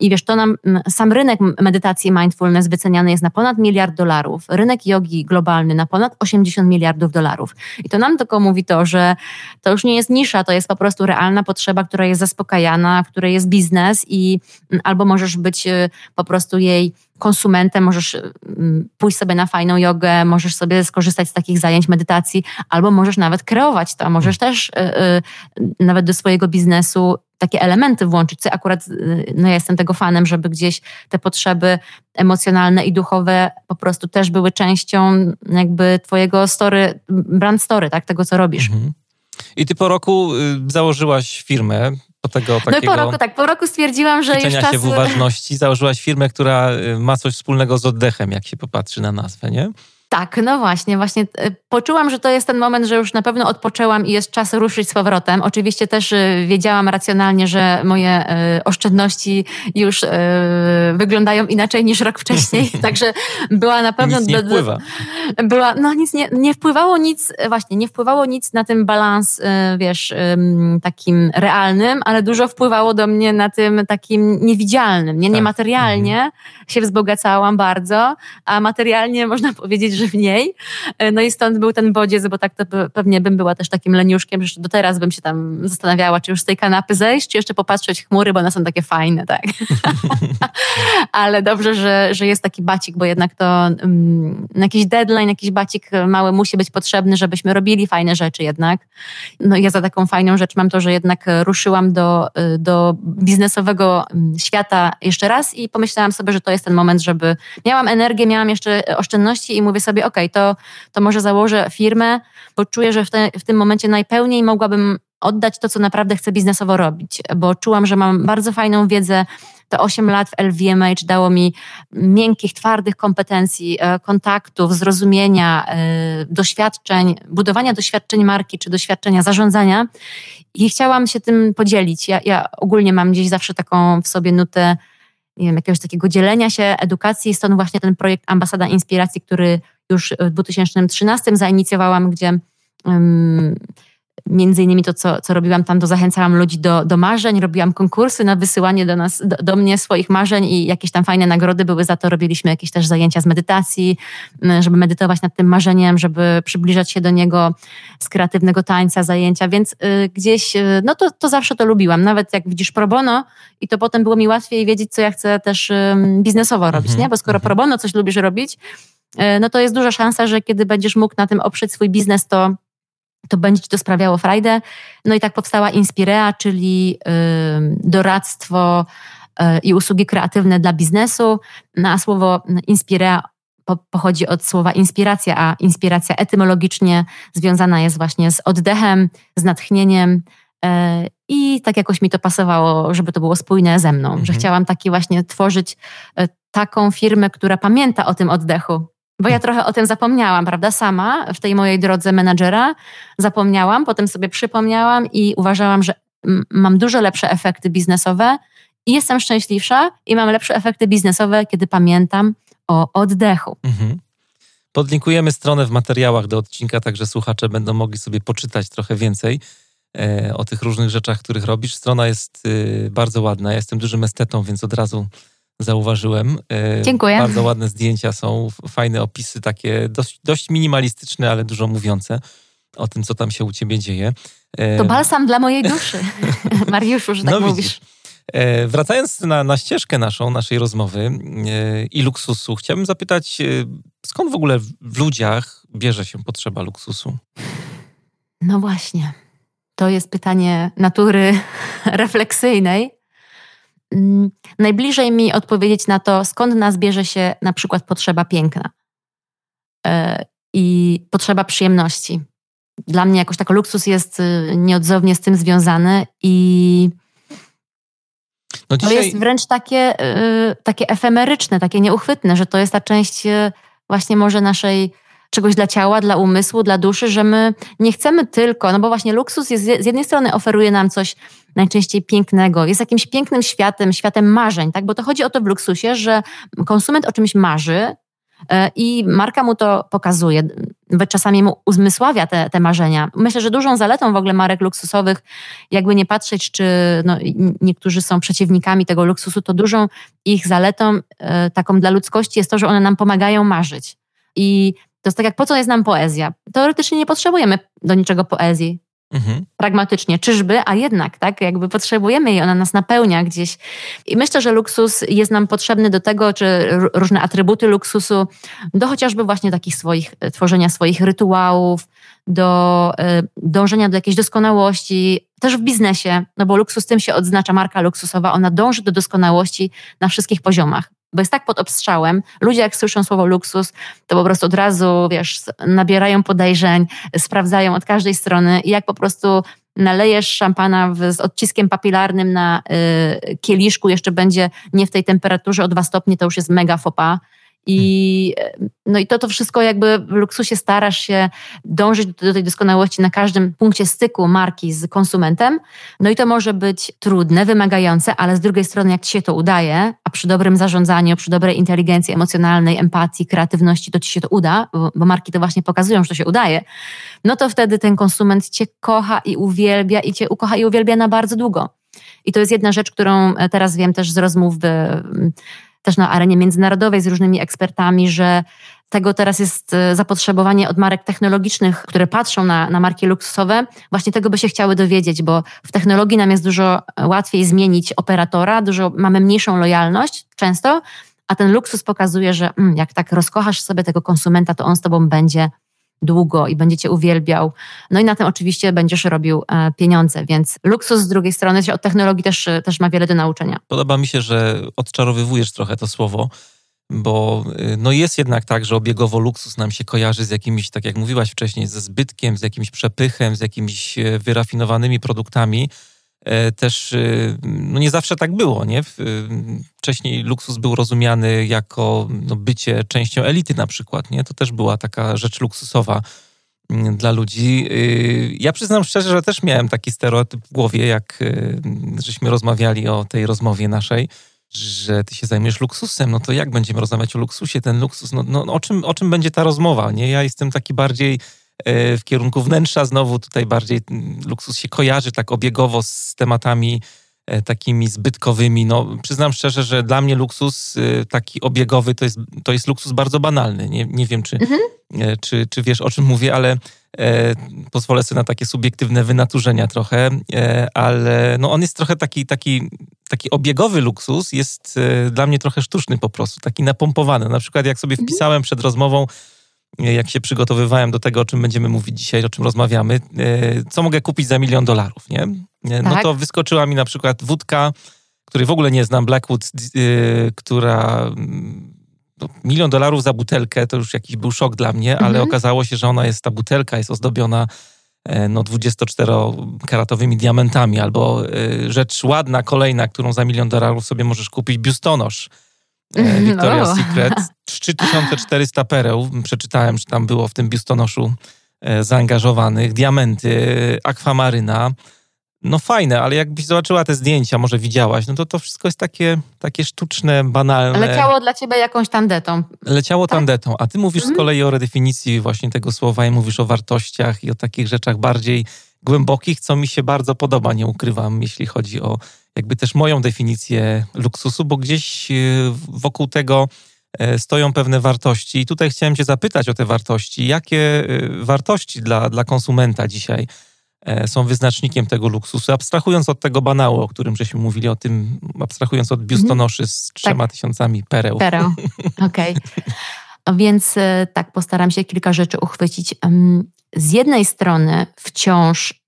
I wiesz, to nam sam rynek medytacji mindfulness wyceniany jest na ponad miliard dolarów. Rynek jogi globalny na ponad 80 miliardów dolarów. I to nam tylko mówi to, że to już nie jest nisza, to jest po prostu realna potrzeba, która jest zaspokajana, w której jest biznes i albo możesz być y, po prostu jej konsumentem, możesz mm, pójść sobie na fajną jogę, możesz sobie skorzystać z takich zajęć medytacji, albo możesz nawet kreować to, możesz też y, y, nawet do swojego biznesu takie elementy włączyć, co akurat y, no ja jestem tego fanem, żeby gdzieś te potrzeby emocjonalne i duchowe po prostu też były częścią jakby twojego story, brand story, tak, tego co robisz. Mhm. I ty po roku założyłaś firmę, po tego takiego... No po roku, tak, po roku stwierdziłam, że już czas... się w uważności, założyłaś firmę, która y, ma coś wspólnego z oddechem, jak się popatrzy na nazwę, nie? Tak, no właśnie, właśnie e, poczułam, że to jest ten moment, że już na pewno odpoczęłam i jest czas ruszyć z powrotem. Oczywiście też e, wiedziałam racjonalnie, że moje e, oszczędności już wyglądają inaczej niż rok wcześniej, także była na pewno... Nic nie wpływa. Była, no nic nie, nie wpływało nic, właśnie, nie wpływało nic na tym balans, wiesz, takim realnym, ale dużo wpływało do mnie na tym takim niewidzialnym, nie, tak. niematerialnie mhm. się wzbogacałam bardzo, a materialnie można powiedzieć, że że mniej. E, no i stąd był ten bodziec, bo tak to pewnie bym była też takim leniuszkiem, że do teraz bym się tam zastanawiała, czy już z tej kanapy zejść, czy jeszcze popatrzeć chmury, bo one są takie fajne, tak. Ale dobrze, że, że jest taki bacik, bo jednak to um, jakiś deadline, jakiś bacik mały musi być potrzebny, żebyśmy robili fajne rzeczy jednak. No ja za taką fajną rzecz mam to, że jednak ruszyłam do, do biznesowego świata jeszcze raz i pomyślałam sobie, że to jest ten moment, żeby miałam energię, miałam jeszcze oszczędności i mówię sobie, sobie, ok, to, to może założę firmę, bo czuję, że w, te, w tym momencie najpełniej mogłabym oddać to, co naprawdę chcę biznesowo robić, bo czułam, że mam bardzo fajną wiedzę. Te 8 lat w LVMH dało mi miękkich, twardych kompetencji, e, kontaktów, zrozumienia, e, doświadczeń, budowania doświadczeń marki czy doświadczenia zarządzania i chciałam się tym podzielić. Ja, ja ogólnie mam gdzieś zawsze taką w sobie nutę nie wiem, jakiegoś takiego dzielenia się, edukacji. Stąd właśnie ten projekt Ambasada Inspiracji, który już w 2013 zainicjowałam, gdzie um, między innymi to, co, co robiłam tam, to zachęcałam ludzi do, do marzeń, robiłam konkursy na wysyłanie do nas, do, do, mnie swoich marzeń i jakieś tam fajne nagrody były za to. Robiliśmy jakieś też zajęcia z medytacji, żeby medytować nad tym marzeniem, żeby przybliżać się do niego z kreatywnego tańca, zajęcia, więc y, gdzieś, y, no to, to zawsze to lubiłam. Nawet jak widzisz pro bono i to potem było mi łatwiej wiedzieć, co ja chcę też y, biznesowo robić, mhm. nie? Bo skoro mhm. pro bono coś lubisz robić, y, no to jest duża szansa, że kiedy będziesz mógł na tym oprzeć swój biznes, to to będzie ci to sprawiało frajdę. No i tak powstała Inspirea, czyli doradztwo y, i usługi kreatywne dla biznesu. No a słowo Inspirea pochodzi od słowa inspiracja, a inspiracja etymologicznie związana jest właśnie z oddechem, z natchnieniem. Y, I tak jakoś mi to pasowało, żeby to było spójne ze mną, mhm. że chciałam taki właśnie tworzyć y, taką firmę, która pamięta o tym oddechu, bo ja trochę o tym zapomniałam, prawda? Sama w tej mojej drodze menadżera zapomniałam, potem sobie przypomniałam i uważałam, że mam dużo lepsze efekty biznesowe i jestem szczęśliwsza i mam lepsze efekty biznesowe, kiedy pamiętam o oddechu. Mhm. Podlinkujemy stronę w materiałach do odcinka, także słuchacze będą mogli sobie poczytać trochę więcej e, o tych różnych rzeczach, których robisz. Strona jest y, bardzo ładna. Ja jestem dużym estetą, więc od razu zauważyłem. E, Dziękuję. Bardzo ładne zdjęcia są, fajne opisy, takie dość, dość minimalistyczne, ale dużo mówiące o tym, co tam się u ciebie dzieje. E, to balsam dla mojej duszy, Mariuszu, że tak no, mówisz. Widzisz. E, wracając na, na ścieżkę naszą, naszej rozmowy i luksusu, chciałbym zapytać, skąd w ogóle w ludziach bierze się potrzeba luksusu? No właśnie. To jest pytanie natury refleksyjnej, najbliżej mi odpowiedzieć na to, skąd nas bierze się na przykład potrzeba piękna e, i potrzeba przyjemności. Dla mnie jakoś tak luksus jest y, nieodzownie z tym związany i no dzisiaj... to jest wręcz takie, y, takie efemeryczne, takie nieuchwytne, że to jest ta część y, właśnie może naszej czegoś dla ciała, dla umysłu, dla duszy, że my nie chcemy tylko, no bo właśnie luksus jest, z jednej strony oferuje nam coś najczęściej pięknego, jest jakimś pięknym światem, światem marzeń, tak? Bo to chodzi o to w luksusie, że konsument o czymś marzy, e, i marka mu to pokazuje, czasami mu uzmysławia te, te marzenia. Myślę, że dużą zaletą w ogóle marek luksusowych, jakby nie patrzeć, czy no, niektórzy są przeciwnikami tego luksusu, to dużą ich zaletą e, taką dla ludzkości jest to, że one nam pomagają marzyć. I to jest tak jak po co jest nam poezja? Teoretycznie nie potrzebujemy do niczego poezji. Mhm. Pragmatycznie, czyżby, a jednak, tak, jakby potrzebujemy jej, ona nas napełnia gdzieś. I myślę, że luksus jest nam potrzebny do tego, czy różne atrybuty luksusu, do chociażby właśnie takich swoich, e, tworzenia swoich rytuałów, do y, dążenia do jakiejś doskonałości, też w biznesie, no bo luksus tym się odznacza, marka luksusowa, ona dąży do doskonałości na wszystkich poziomach bo jest tak pod obstrzałem. Ludzie, jak słyszą słowo luksus, to po prostu od razu, wiesz, nabierają podejrzeń, sprawdzają od każdej strony i jak po prostu nalejesz szampana w, z odciskiem papilarnym na y, kieliszku, jeszcze będzie nie w tej temperaturze o dwa stopnie, to już jest mega fopa. I, no i to, to wszystko jakby w luksusie starasz się dążyć do, do tej doskonałości na każdym punkcie styku marki z konsumentem. No i to może być trudne, wymagające, ale z drugiej strony jak ci się to udaje, a przy dobrym zarządzaniu, przy dobrej inteligencji emocjonalnej, empatii, kreatywności, to ci się to uda, bo, bo marki to właśnie pokazują, że to się udaje, no to wtedy ten konsument cię kocha i uwielbia i cię ukocha i uwielbia na bardzo długo. I to jest jedna rzecz, którą teraz wiem też z rozmów też na arenie międzynarodowej z różnymi ekspertami, że tego teraz jest e, zapotrzebowanie od marek technologicznych, które patrzą na, na marki luksusowe, właśnie tego by się chciały dowiedzieć, bo w technologii nam jest dużo łatwiej zmienić operatora, dużo mamy mniejszą lojalność często, a ten luksus pokazuje, że mm, jak tak rozkochasz sobie tego konsumenta, to on z tobą będzie długo i będzie cię uwielbiał. No i na tym oczywiście będziesz robił e, pieniądze, więc luksus z drugiej strony od technologii też, też ma wiele do nauczenia. Podoba mi się, że odczarowywujesz trochę to słowo, bo y, no jest jednak tak, że obiegowo luksus nam się kojarzy z jakimiś, tak jak mówiłaś wcześniej, ze zbytkiem, z jakimś przepychem, z jakimiś e, wyrafinowanymi produktami, E, też e, no nie zawsze tak było. Nie? Wcześniej luksus był rozumiany jako no, bycie częścią elity na przykład. Nie? To też była taka rzecz luksusowa mm, dla ludzi. E, ja przyznam szczerze, że też miałem taki stereotyp w głowie, jak żeśmy rozmawiali o tej rozmowie naszej, że ty się zajmiesz luksusem, no to jak będziemy rozmawiać o luksusie? Ten luksus, no, no o, czym, o czym będzie ta rozmowa? Nie? Ja jestem taki bardziej E, w kierunku wnętrza. Znowu tutaj bardziej luksus się kojarzy tak obiegowo z tematami e, takimi zbytkowymi. No, przyznam szczerze, że dla mnie luksus e, taki obiegowy to jest, to jest luksus bardzo banalny. Nie, nie wiem, czy, mhm. czy, czy wiesz o czym mówię, ale e, pozwolę sobie na takie subiektywne wynaturzenia trochę, e, ale no, on jest trochę taki, taki, taki obiegowy luksus, jest e, dla mnie trochę sztuczny po prostu, taki napompowany. Na przykład jak sobie mhm. wpisałem przed rozmową jak się przygotowywałem do tego, o czym będziemy mówić dzisiaj, o czym rozmawiamy, e, co mogę kupić za milion dolarów, nie? No tak. to wyskoczyła mi na przykład wódka, której w ogóle nie znam, Blackwood, e, która mm, no, milion dolarów za butelkę, to już jakiś był szok dla mnie, ale mhm. okazało się, że ona jest, ta butelka jest ozdobiona e, no 24-karatowymi diamentami, albo rzecz ładna, kolejna, którą za milion dolarów sobie możesz kupić, biustonosz E, Victoria's no. Secret. 3400 pereł, przeczytałem, że tam było w tym biustonoszu e, zaangażowanych, diamenty, akwamaryna. No fajne, ale jakbyś zobaczyła te zdjęcia, może widziałaś, no to to wszystko jest takie, takie sztuczne, banalne. Leciało dla ciebie jakąś tandetą. Leciało tak? tandetą, a ty mówisz mhm. z kolei o redefinicji właśnie tego słowa i mówisz o wartościach i o takich rzeczach bardziej głębokich, co mi się bardzo podoba, nie ukrywam, jeśli chodzi o jakby też moją definicję luksusu, bo gdzieś e, wokół tego e, stoją pewne wartości. I tutaj chciałem Cię zapytać o te wartości. Jakie e, wartości dla, dla konsumenta dzisiaj są wyznacznikiem tego luksusu? Abstrahując od tego banału, o którym żeśmy mówili, o tym, abstrahując od biustonoszy z tak. trzema tak. tysiącami pereł. Pereł, okej. Okay. Więc tak, postaram się kilka rzeczy uchwycić. Z jednej strony wciąż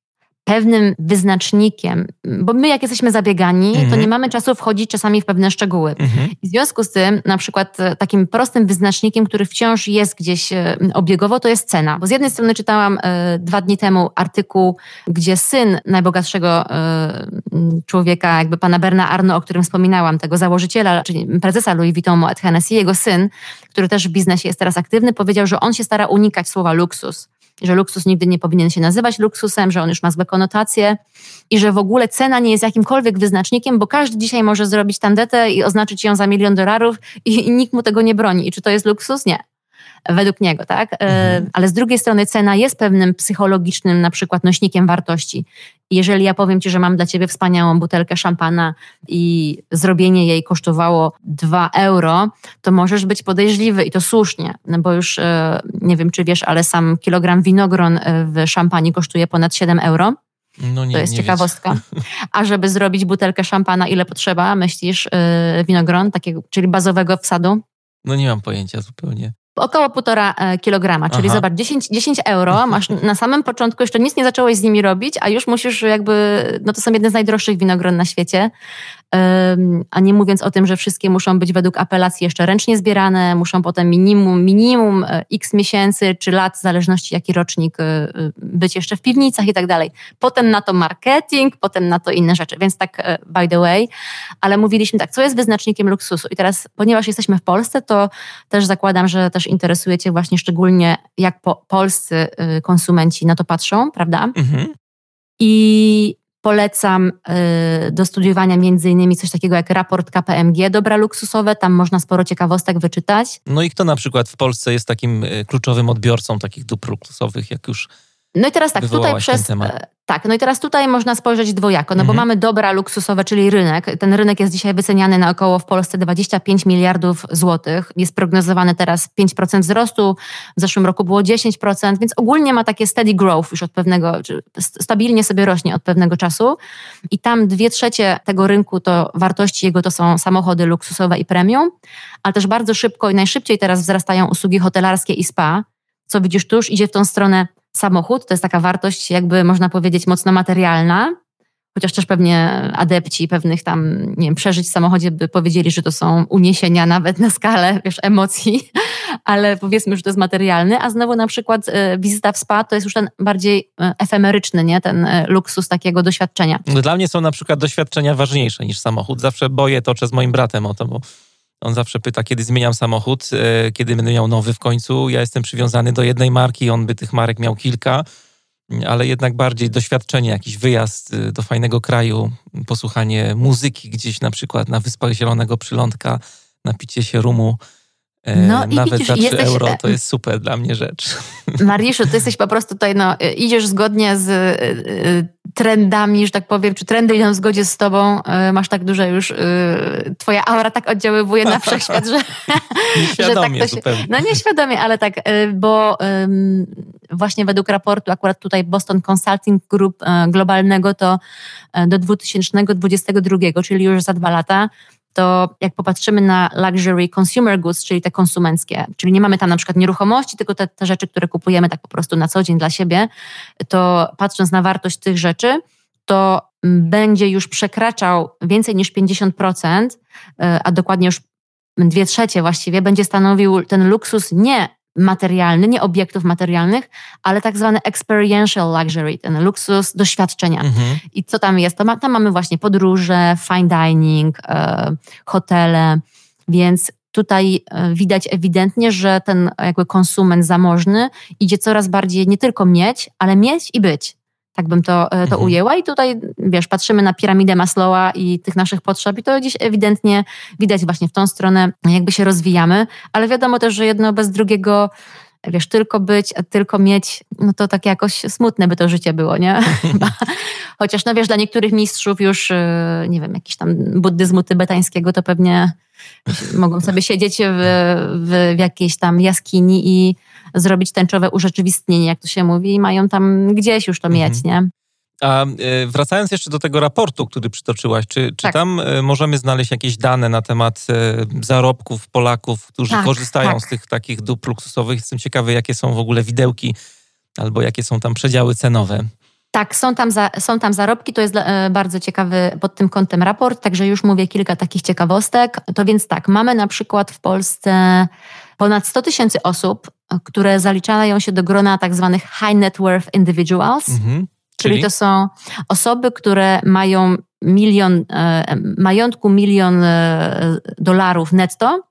pewnym wyznacznikiem, bo my jak jesteśmy zabiegani, mhm. to nie mamy czasu wchodzić czasami w pewne szczegóły. Mhm. w związku z tym, na przykład e, takim prostym wyznacznikiem, który wciąż jest gdzieś e, obiegowo, to jest cena. Bo z jednej strony czytałam e, dwa dni temu artykuł, gdzie syn najbogatszego człowieka, jakby pana Berna Arno, o którym wspominałam, tego założyciela, czyli prezesa Louis Vuitton Moet Hennessy, jego syn, który też w biznesie jest teraz aktywny, powiedział, że on się stara unikać słowa luksus że luksus nigdy nie powinien się nazywać luksusem, że on już ma złe konotacje i że w ogóle cena nie jest jakimkolwiek wyznacznikiem, bo każdy dzisiaj może zrobić tandetę i oznaczyć ją za milion dolarów i, i nikt mu tego nie broni. I czy to jest luksus? Nie według niego, tak? E, mhm. Ale z drugiej strony cena jest pewnym psychologicznym na przykład nośnikiem wartości. Jeżeli ja powiem Ci, że mam dla Ciebie wspaniałą butelkę szampana i zrobienie jej kosztowało 2 euro, to możesz być podejrzliwy i to słusznie, no bo już e, nie wiem, czy wiesz, ale sam kilogram winogron e, w szampanii kosztuje ponad 7 euro. No nie, to jest ciekawostka. A żeby zrobić butelkę szampana, ile potrzeba, myślisz, winogron, takiego, czyli bazowego wsadu? No nie mam pojęcia zupełnie. Około półtora e, kilograma, czyli Aha. zobacz, 10, 10 euro, masz na samym początku, jeszcze nic nie zacząłeś z nimi robić, a już musisz jakby, no to są jedne z najdroższych winogron na świecie, a nie mówiąc o tym, że wszystkie muszą być według apelacji jeszcze ręcznie zbierane, muszą potem minimum, minimum e, x miesięcy czy lat, w zależności jaki rocznik, e, być jeszcze w piwnicach i tak dalej. Potem na to marketing, potem na to inne rzeczy, więc tak by the way, ale mówiliśmy tak, co jest wyznacznikiem luksusu i teraz, ponieważ jesteśmy w Polsce, to też zakładam, że też interesuje Cię właśnie szczególnie, jak po, polscy konsumenci na to patrzą, prawda? Mhm. I polecam y, do studiowania między innymi coś takiego jak raport KPMG Dobra Luksusowe, tam można sporo ciekawostek wyczytać. No i kto na przykład w Polsce jest takim y, kluczowym odbiorcą takich dóbr luksusowych, jak już no i teraz tak, tutaj przez. E, tak, no i teraz tutaj można spojrzeć dwojako, no mhm. bo mamy dobra luksusowe, czyli rynek. Ten rynek jest dzisiaj wyceniany na około w Polsce 25 miliardów złotych. Jest prognozowany teraz 5% wzrostu, w zeszłym roku było 10%, więc ogólnie ma takie steady growth już od pewnego, stabilnie sobie rośnie od pewnego czasu. I tam dwie trzecie tego rynku to wartości jego to są samochody luksusowe i premium, ale też bardzo szybko i najszybciej teraz wzrastają usługi hotelarskie i spa, co widzisz tu już idzie w tą stronę samochód to jest taka wartość, jakby można powiedzieć, mocno materialna. Chociaż też pewnie adepci pewnych tam, nie wiem, przeżyć w samochodzie by powiedzieli, że to są uniesienia nawet na skalę, wiesz, emocji, ale powiedzmy, że to jest materialny, a znowu na przykład e, wizyta w spa to jest już ten bardziej e, efemeryczny, nie? Ten e, luksus takiego doświadczenia. Dla mnie są na przykład doświadczenia ważniejsze niż samochód. Zawsze boję toczę z moim bratem o to, bo on zawsze pyta, kiedy zmieniam samochód, e, kiedy będę miał nowy w końcu. Ja jestem przywiązany do jednej marki, on by tych marek miał kilka, ale jednak bardziej doświadczenie, jakiś wyjazd e, do fajnego kraju, posłuchanie muzyki gdzieś na przykład na Wyspach Zielonego Przylądka, napicie się rumu. E, no Nawet widzisz, za 3 jesteś... euro to jest super dla mnie rzecz. Mariuszu, ty jesteś po prostu tutaj, no, idziesz zgodnie z trendami, że tak powiem, czy trendy idą w zgodzie z tobą, e, masz tak duże już, e, twoja aura tak oddziaływuje na wszechświat, że, że tak to się... Zupełnie. No nieświadomie, ale tak, e, bo właśnie według raportu akurat tutaj Boston Consulting Group globalnego to do 2022, czyli już za dwa lata, to jak popatrzymy na luxury consumer goods, czyli te konsumenckie, czyli nie mamy tam na przykład nieruchomości, tylko te, te rzeczy, które kupujemy tak po prostu na co dzień dla siebie, to patrząc na wartość tych rzeczy, to będzie już przekraczał więcej niż 50%, e, a dokładnie już dwie trzecie właściwie, będzie stanowił ten luksus nie materialny, nie obiektów materialnych, ale tak zwany experiential luxury, ten luksus doświadczenia. Mhm. I co tam jest? To ma, tam mamy właśnie podróże, fine dining, e, hotele, więc tutaj e, widać ewidentnie, że ten jakby konsument zamożny idzie coraz bardziej nie tylko mieć, ale mieć i być. Tak bym to, e, to mhm. ujęła. I tutaj, wiesz, patrzymy na piramidę Maslowa i tych naszych potrzeb, i to gdzieś ewidentnie widać właśnie w tą stronę, jakby się rozwijamy, ale wiadomo też, że jedno bez drugiego wiesz, tylko być, tylko mieć, no to tak jakoś smutne by to życie było, nie? Chociaż, no wiesz, dla niektórych mistrzów już, e, nie wiem, jakiś tam buddyzmu tybetańskiego, to pewnie mogą sobie siedzieć w, w, w jakiejś tam jaskini i zrobić tęczowe urzeczywistnienie, jak to się mówi, i mają tam gdzieś już to mhm. mieć, nie? A e, wracając jeszcze do tego raportu, który przytoczyłaś, czy, czy tak. tam e, możemy znaleźć jakieś dane na temat e, zarobków Polaków, którzy tak, korzystają tak. z tych takich dóbr luksusowych? Jestem ciekawy, jakie są w ogóle widełki albo jakie są tam przedziały cenowe. Tak, są tam, za, są tam zarobki, to jest bardzo ciekawy pod tym kątem raport, także już mówię kilka takich ciekawostek. To więc tak, mamy na przykład w Polsce ponad 100 tysięcy osób, które zaliczają się do grona tak zwanych high net worth individuals, mhm. czyli? czyli to są osoby, które mają milion, e, majątku milion e, dolarów netto,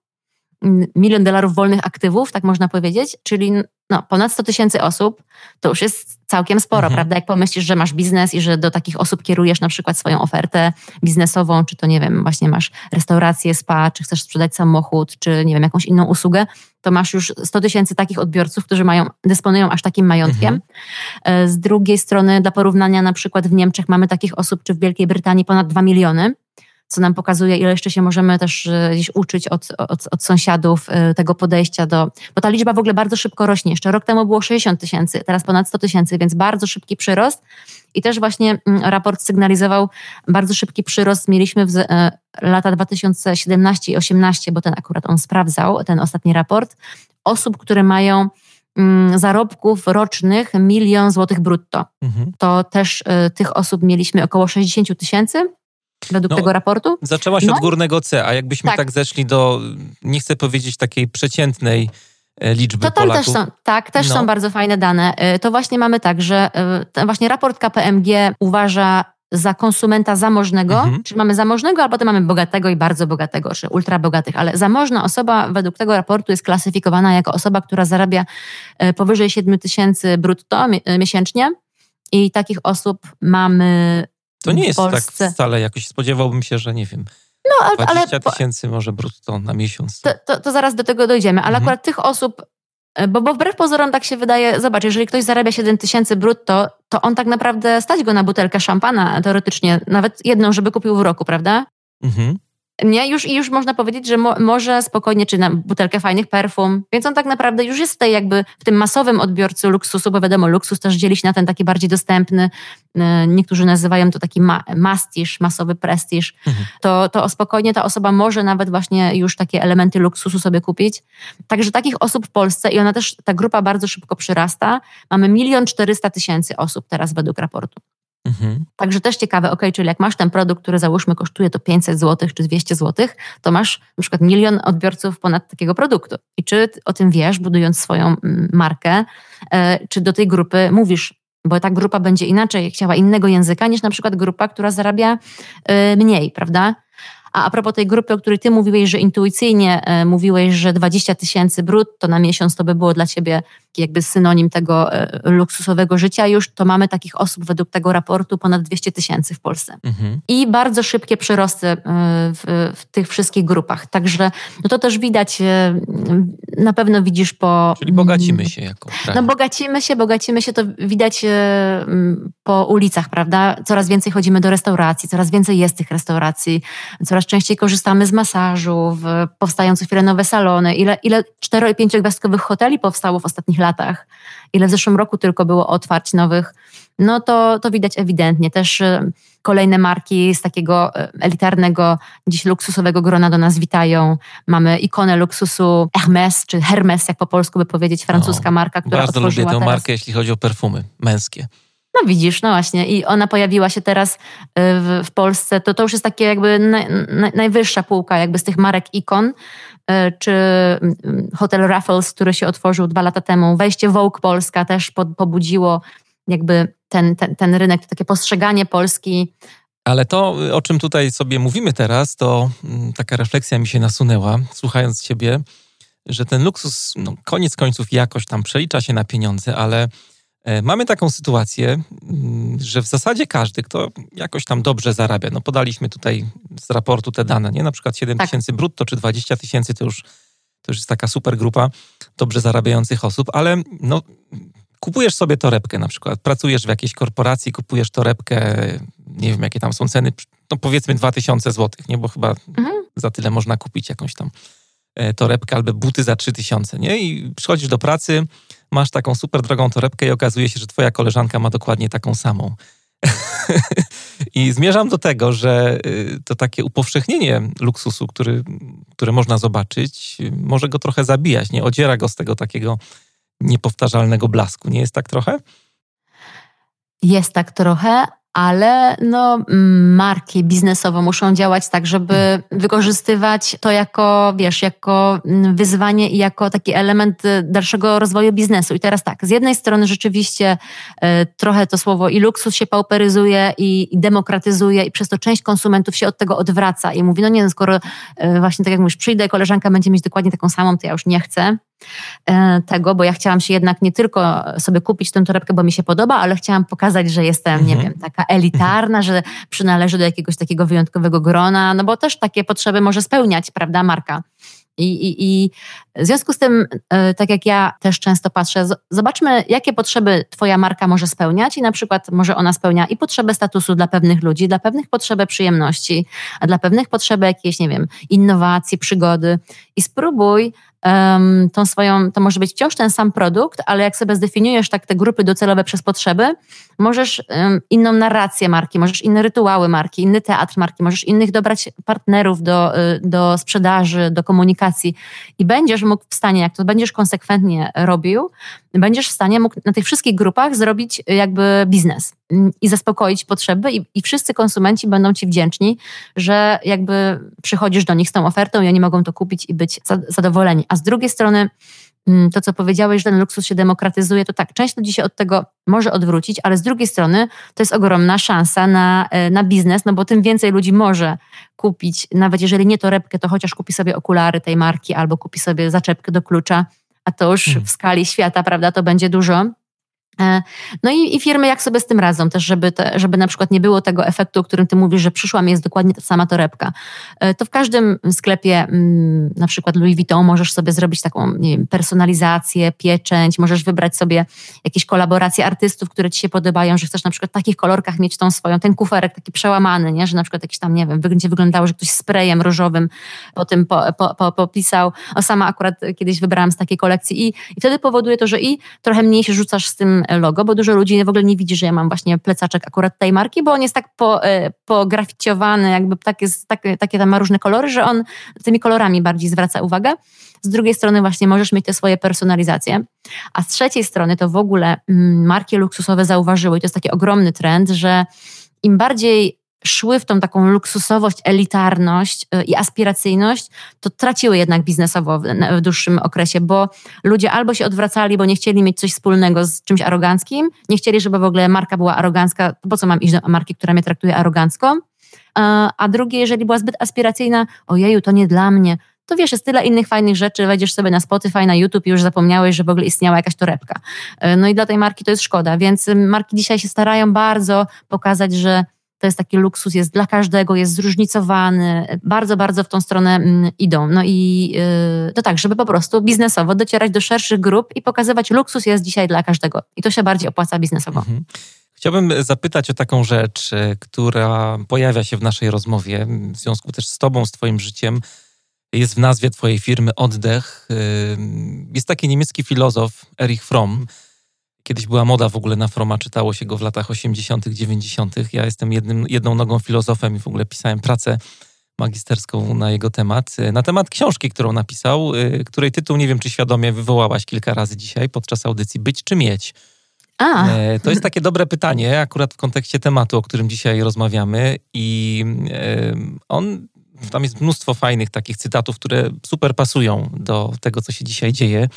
milion dolarów wolnych aktywów, tak można powiedzieć, czyli no, ponad 100 tysięcy osób, to już jest całkiem sporo, mhm. prawda? Jak pomyślisz, że masz biznes i że do takich osób kierujesz na przykład swoją ofertę biznesową, czy to nie wiem, właśnie masz restaurację, spa, czy chcesz sprzedać samochód, czy nie wiem, jakąś inną usługę, to masz już 100 tysięcy takich odbiorców, którzy mają, dysponują aż takim majątkiem. Mhm. Z drugiej strony, dla porównania, na przykład w Niemczech mamy takich osób, czy w Wielkiej Brytanii ponad 2 miliony co nam pokazuje, ile jeszcze się możemy też e, gdzieś uczyć od, od, od, sąsiadów e, tego podejścia do. Bo ta liczba w ogóle bardzo szybko rośnie. Jeszcze rok temu było 60 tysięcy, teraz ponad 100 tysięcy, więc bardzo szybki przyrost. I też właśnie mm, raport sygnalizował bardzo szybki przyrost. Mieliśmy w e, lata 2017 i 2018, bo ten akurat on sprawdzał, ten ostatni raport, osób, które mają mm, zarobków rocznych milion złotych brutto. Mhm. To też y, tych osób mieliśmy około 60 tysięcy według no, tego raportu. Zaczęłaś no. od górnego C, a jakbyśmy tak. tak zeszli do, nie chcę powiedzieć takiej przeciętnej e, liczby to tam Polaków. Też są, tak, też no. są bardzo fajne dane. E, to właśnie mamy tak, że e, właśnie raport KPMG uważa za konsumenta zamożnego, mhm. czyli mamy zamożnego, a potem mamy bogatego i bardzo bogatego, czy ultra bogatych, ale zamożna osoba według tego raportu jest klasyfikowana jako osoba, która zarabia powyżej 7 tysięcy brutto miesięcznie i takich osób mamy to nie jest tak wcale jakoś, spodziewałbym się, że nie wiem, no, ale, 20 tysięcy może brutto na miesiąc. To, to, to, zaraz do tego dojdziemy, ale mhm. akurat tych osób, e, bo, bo wbrew pozorom tak się wydaje, zobacz, jeżeli ktoś zarabia 7 tysięcy brutto, to on tak naprawdę stać go na butelkę szampana teoretycznie, nawet jedną, żeby kupił w roku, prawda? Mhm. Nie, już, już można powiedzieć, że mo, może spokojnie, czy na butelkę fajnych perfum, więc on tak naprawdę już jest tutaj jakby w tym masowym odbiorcy luksusu, bo wiadomo, luksus też dzieli się na ten taki bardziej dostępny, e, niektórzy nazywają to taki ma, mastiż, masowy prestiż, mhm. to, to spokojnie ta osoba może nawet właśnie już takie elementy luksusu sobie kupić. Także takich osób w Polsce i ona też, ta grupa bardzo szybko przyrasta. Mamy milion czterysta tysięcy osób teraz według raportu. Mhm. Także też ciekawe, ok, czyli jak masz ten produkt, który załóżmy kosztuje to 500 zł czy 200 zł, to masz na przykład milion odbiorców ponad takiego produktu. I czy o tym wiesz, budując swoją mm, markę, e, czy do tej grupy mówisz, bo ta grupa będzie inaczej chciała innego języka niż na przykład grupa, która zarabia e, mniej, prawda? A a propos tej grupy, o której ty mówiłeś, że intuicyjnie e, mówiłeś, że 20 tysięcy brutto na miesiąc to by było dla ciebie jakby synonim tego e, luksusowego życia, już to mamy takich osób według tego raportu ponad 200 tysięcy w Polsce. Mhm. I bardzo szybkie przyrosty e, w, w, tych wszystkich grupach. Także no to też widać, e, na pewno widzisz po... Czyli bogacimy się jako kraj. No bogacimy się, bogacimy się, to widać po ulicach, prawda? Coraz więcej chodzimy do restauracji, coraz więcej jest tych restauracji, coraz częściej korzystamy z masażów, powstają co chwilę nowe salony. Ile, ile cztero- i pięciogwiazdkowych hoteli powstało w ostatnich latach, ile w zeszłym roku tylko było otwarć nowych, no to, to widać ewidentnie. Też y, kolejne marki z takiego y, elitarnego, dziś luksusowego grona do nas witają. Mamy ikonę luksusu Hermes, czy Hermes, jak po polsku by powiedzieć, francuska no, marka, która bardzo lubię tę teraz. markę, jeśli chodzi o perfumy męskie. No widzisz, no właśnie. I ona pojawiła się teraz y, w, w Polsce. To, to już jest takie jakby najwyższa półka jakby z tych marek ikon. E, czy mm, hotel Raffles, który się otworzył dwa lata temu, wejście Vogue Polska też pobudziło jakby ten, ten, ten rynek, to takie postrzeganie Polski. Ale to, o czym tutaj sobie mówimy teraz, to mm, taka refleksja mi się nasunęła, słuchając Ciebie, że ten luksus, no, koniec końców jakoś tam przelicza się na pieniądze, ale mamy taką sytuację, mm, że w zasadzie każdy, kto jakoś tam dobrze zarabia, no podaliśmy tutaj z raportu te dane, nie? Na przykład 7 tak. tysięcy brutto czy 20 tysięcy to już, to już jest taka super grupa dobrze zarabiających osób, ale no, kupujesz sobie torebkę na przykład, pracujesz w jakiejś korporacji, kupujesz torebkę, nie wiem jakie tam są ceny, no powiedzmy 2000 złotych, nie? Bo chyba mhm. za tyle można kupić jakąś tam e, torebkę albo buty za 3000, nie? I przychodzisz do pracy, masz taką super drogą torebkę i okazuje się, że twoja koleżanka ma dokładnie taką samą. I zmierzam do tego, że y, to takie upowszechnienie luksusu, który, które można zobaczyć, może go trochę zabijać, nie odziera go z tego takiego niepowtarzalnego blasku. Nie jest tak trochę? Jest tak trochę, ale no, marki biznesowe muszą działać tak, żeby wykorzystywać to jako, wiesz, jako wyzwanie i jako taki element y, dalszego rozwoju biznesu. I teraz tak, z jednej strony rzeczywiście y, trochę to słowo i luksus się pauperyzuje i, i, demokratyzuje i przez to część konsumentów się od tego odwraca i mówi, no nie, no skoro y, właśnie tak jak mówisz, przyjdę, koleżanka będzie mieć dokładnie taką samą, to ja już nie chcę. E, tego, bo ja chciałam się jednak nie tylko sobie kupić tę torebkę, bo mi się podoba, ale chciałam pokazać, że jestem, mhm. nie wiem, taka elitarna, że przynależy do jakiegoś takiego wyjątkowego grona, no bo też takie potrzeby może spełniać, prawda, marka. I, i, I w związku z tym, e, tak jak ja też często patrzę, zobaczmy, jakie potrzeby Twoja marka może spełniać, i na przykład może ona spełnia i potrzebę statusu dla pewnych ludzi, dla pewnych potrzebę przyjemności, a dla pewnych potrzeby jakiejś, nie wiem, innowacji, przygody. I spróbuj um, tą swoją, to może być wciąż ten sam produkt, ale jak sobie zdefiniujesz tak te grupy docelowe przez potrzeby, możesz um, inną narrację marki, możesz inne rytuały marki, inny teatr marki, możesz innych dobrać partnerów do, y, do sprzedaży, do komunikacji i będziesz mógł w stanie, jak to będziesz konsekwentnie robił, będziesz w stanie mógł na tych wszystkich grupach zrobić jakby biznes i zaspokoić potrzeby i, i wszyscy konsumenci będą ci wdzięczni, że jakby przychodzisz do nich z tą ofertą i oni mogą to kupić i być zadowoleni. A z drugiej strony mm, to, co powiedziałeś, że ten luksus się demokratyzuje, to tak, część ludzi się od tego może odwrócić, ale z drugiej strony to jest ogromna szansa na, e, na biznes, no bo tym więcej ludzi może kupić, nawet jeżeli nie torebkę, to chociaż kupi sobie okulary tej marki albo kupi sobie zaczepkę do klucza, a to już hmm. w skali świata, prawda, to będzie dużo. E, no i, i, firmy jak sobie z tym radzą też, żeby, te, żeby na przykład nie było tego efektu, o którym ty mówisz, że przyszła mi jest dokładnie ta sama torebka. E, to w każdym sklepie, mm, na przykład Louis Vuitton, możesz sobie zrobić taką wiem, personalizację, pieczęć, możesz wybrać sobie jakieś kolaboracje artystów, które ci się podobają, że chcesz na przykład w takich kolorkach mieć tą swoją, ten kuferek taki przełamany, nie? że na przykład jakiś tam, nie wiem, będzie wyglądało, że ktoś sprayem różowym po tym po, po, po, popisał. O sama akurat kiedyś wybrałam z takiej kolekcji i, i wtedy powoduje to, że i trochę mniej się rzucasz z tym logo, bo dużo ludzi w ogóle nie widzi, że ja mam właśnie plecaczek akurat tej marki, bo on jest tak po, e, pograficiowany, jakby tak jest, tak, takie tam ma różne kolory, że on tymi kolorami bardziej zwraca uwagę. Z drugiej strony właśnie możesz mieć te swoje personalizacje, a z trzeciej strony to w ogóle mm, marki luksusowe zauważyły, i to jest taki ogromny trend, że im bardziej szły w tą taką luksusowość, elitarność y, i aspiracyjność, to traciły jednak biznesowo w dłuższym okresie, bo ludzie albo się odwracali, bo nie chcieli mieć coś wspólnego z czymś aroganckim, nie chcieli, żeby w ogóle marka była arogancka, po co mam iść do marki, która mnie traktuje arogancko, a drugie, jeżeli była zbyt aspiracyjna, ojeju, to nie dla mnie, to wiesz, jest tyle innych fajnych rzeczy, wejdziesz sobie na Spotify, na YouTube i już zapomniałeś, że w ogóle istniała jakaś torebka. Y, no i dla tej marki to jest szkoda, więc marki dzisiaj się starają bardzo pokazać, że to jest taki luksus, jest dla każdego, jest zróżnicowany, bardzo, bardzo w tą stronę mm, idą. No i yy, to tak, żeby po prostu biznesowo docierać do szerszych grup i pokazywać, luksus jest dzisiaj dla każdego. I to się bardziej opłaca biznesowo. Mhm. Chciałbym zapytać o taką rzecz, która pojawia się w naszej rozmowie, w związku też z Tobą, z Twoim życiem. Jest w nazwie Twojej firmy Oddech. Yy, jest taki niemiecki filozof, Erich Fromm, Kiedyś była moda w ogóle na Froma, czytało się go w latach 80., 90. Ja jestem jednym, jedną nogą filozofem i w ogóle pisałem pracę magisterską na jego temat. Na temat książki, którą napisał, y, której tytuł nie wiem, czy świadomie wywołałaś kilka razy dzisiaj podczas audycji Być czy mieć. A. E, to jest takie dobre pytanie, akurat w kontekście tematu, o którym dzisiaj rozmawiamy. I on, tam jest mnóstwo fajnych takich cytatów, które super pasują do tego, co się dzisiaj dzieje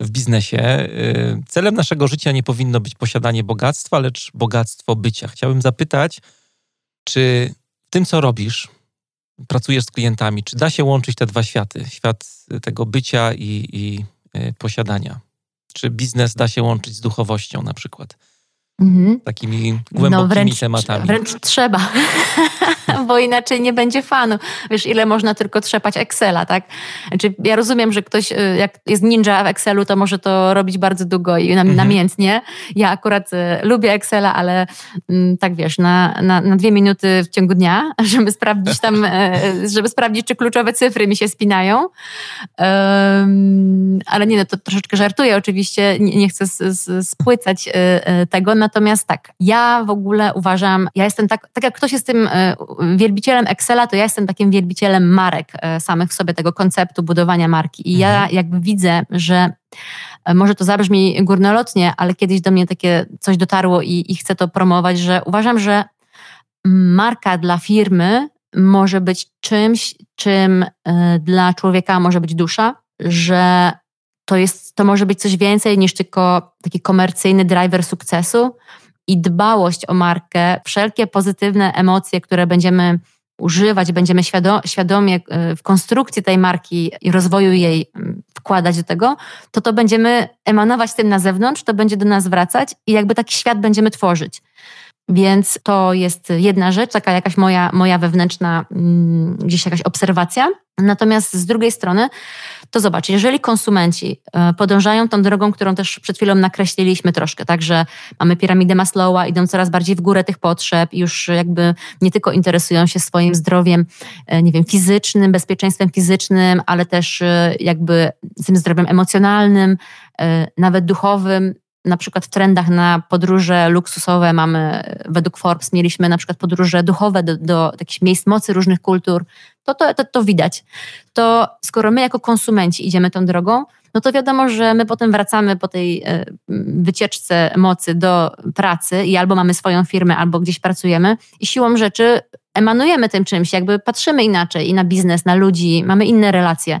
w biznesie. Y, celem naszego życia nie powinno być posiadanie bogactwa, lecz bogactwo bycia. Chciałbym zapytać, czy w tym, co robisz, pracujesz z klientami, czy da się łączyć te dwa światy? Świat tego bycia i, i y, posiadania. Czy biznes da się łączyć z duchowością na przykład? Mhm. Takimi głębokimi no wręcz, tematami. Wręcz trzeba, bo inaczej nie będzie fanu. Wiesz, ile można tylko trzepać Excela, tak? Znaczy, ja rozumiem, że ktoś, y, jak jest ninja w Excelu, to może to robić bardzo długo i mhm. namiętnie. Ja akurat y, lubię Excela, ale mm, tak wiesz, na, na, na dwie minuty w ciągu dnia, żeby sprawdzić tam, e, żeby sprawdzić, czy kluczowe cyfry mi się spinają. Um, ale nie, no to troszeczkę żartuję oczywiście, nie, nie chcę spłycać e, e, tego, Natomiast tak, ja w ogóle uważam, ja jestem tak, tak jak ktoś jest tym e, wielbicielem Excela, to ja jestem takim wielbicielem marek e, samych w sobie, tego konceptu budowania marki. I ja mhm. jakby widzę, że e, może to zabrzmi górnolotnie, ale kiedyś do mnie takie coś dotarło i, i chcę to promować, że uważam, że marka dla firmy może być czymś, czym dla człowieka może być dusza, że to, jest, to może być coś więcej niż tylko taki komercyjny driver sukcesu i dbałość o markę, wszelkie pozytywne emocje, które będziemy używać, będziemy świadomie e, w konstrukcji tej marki i rozwoju jej mm, wkładać do tego, to to będziemy emanować tym na zewnątrz, to będzie do nas wracać i jakby taki świat będziemy tworzyć. Więc to jest jedna rzecz, taka jakaś moja, moja wewnętrzna mm, gdzieś jakaś obserwacja. Natomiast z drugiej strony, to zobacz, jeżeli konsumenci e, podążają tą drogą, którą też przed chwilą nakreśliliśmy troszkę, także mamy piramidę Maslowa, idą coraz bardziej w górę tych potrzeb, już jakby nie tylko interesują się swoim zdrowiem, e, nie wiem, fizycznym, bezpieczeństwem fizycznym, ale też e, jakby tym zdrowiem emocjonalnym, nawet duchowym, na przykład w trendach na podróże luksusowe mamy, według Forbes mieliśmy na przykład podróże duchowe do, do takich miejsc mocy różnych kultur, to, to, to, to widać. To skoro my jako konsumenci idziemy tą drogą, no to wiadomo, że my potem wracamy po tej e, wycieczce mocy do pracy i albo mamy swoją firmę, albo gdzieś pracujemy i siłą rzeczy emanujemy tym czymś, jakby patrzymy inaczej i na biznes, na ludzi, mamy inne relacje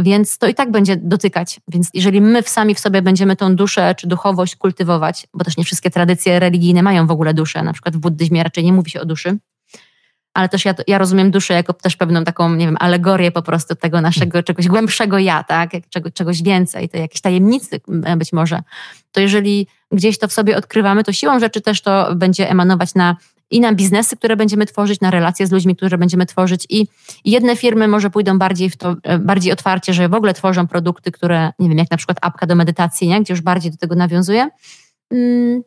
więc to i tak będzie dotykać. Więc jeżeli my sami w sobie będziemy tą duszę czy duchowość kultywować, bo też nie wszystkie tradycje religijne mają w ogóle duszę, na przykład w buddyzmie raczej nie mówi się o duszy, ale też ja, ja rozumiem duszę jako też pewną taką, nie wiem, alegorię po prostu tego naszego czegoś głębszego ja, tak? Czego, czegoś więcej, to jakieś tajemnicy być może. To jeżeli gdzieś to w sobie odkrywamy, to siłą rzeczy też to będzie emanować na i na biznesy, które będziemy tworzyć, na relacje z ludźmi, które będziemy tworzyć i, jedne firmy może pójdą bardziej w to, e, bardziej otwarcie, że w ogóle tworzą produkty, które, nie wiem, jak na przykład apka do medytacji, nie? gdzie już bardziej do tego nawiązuje. Mm,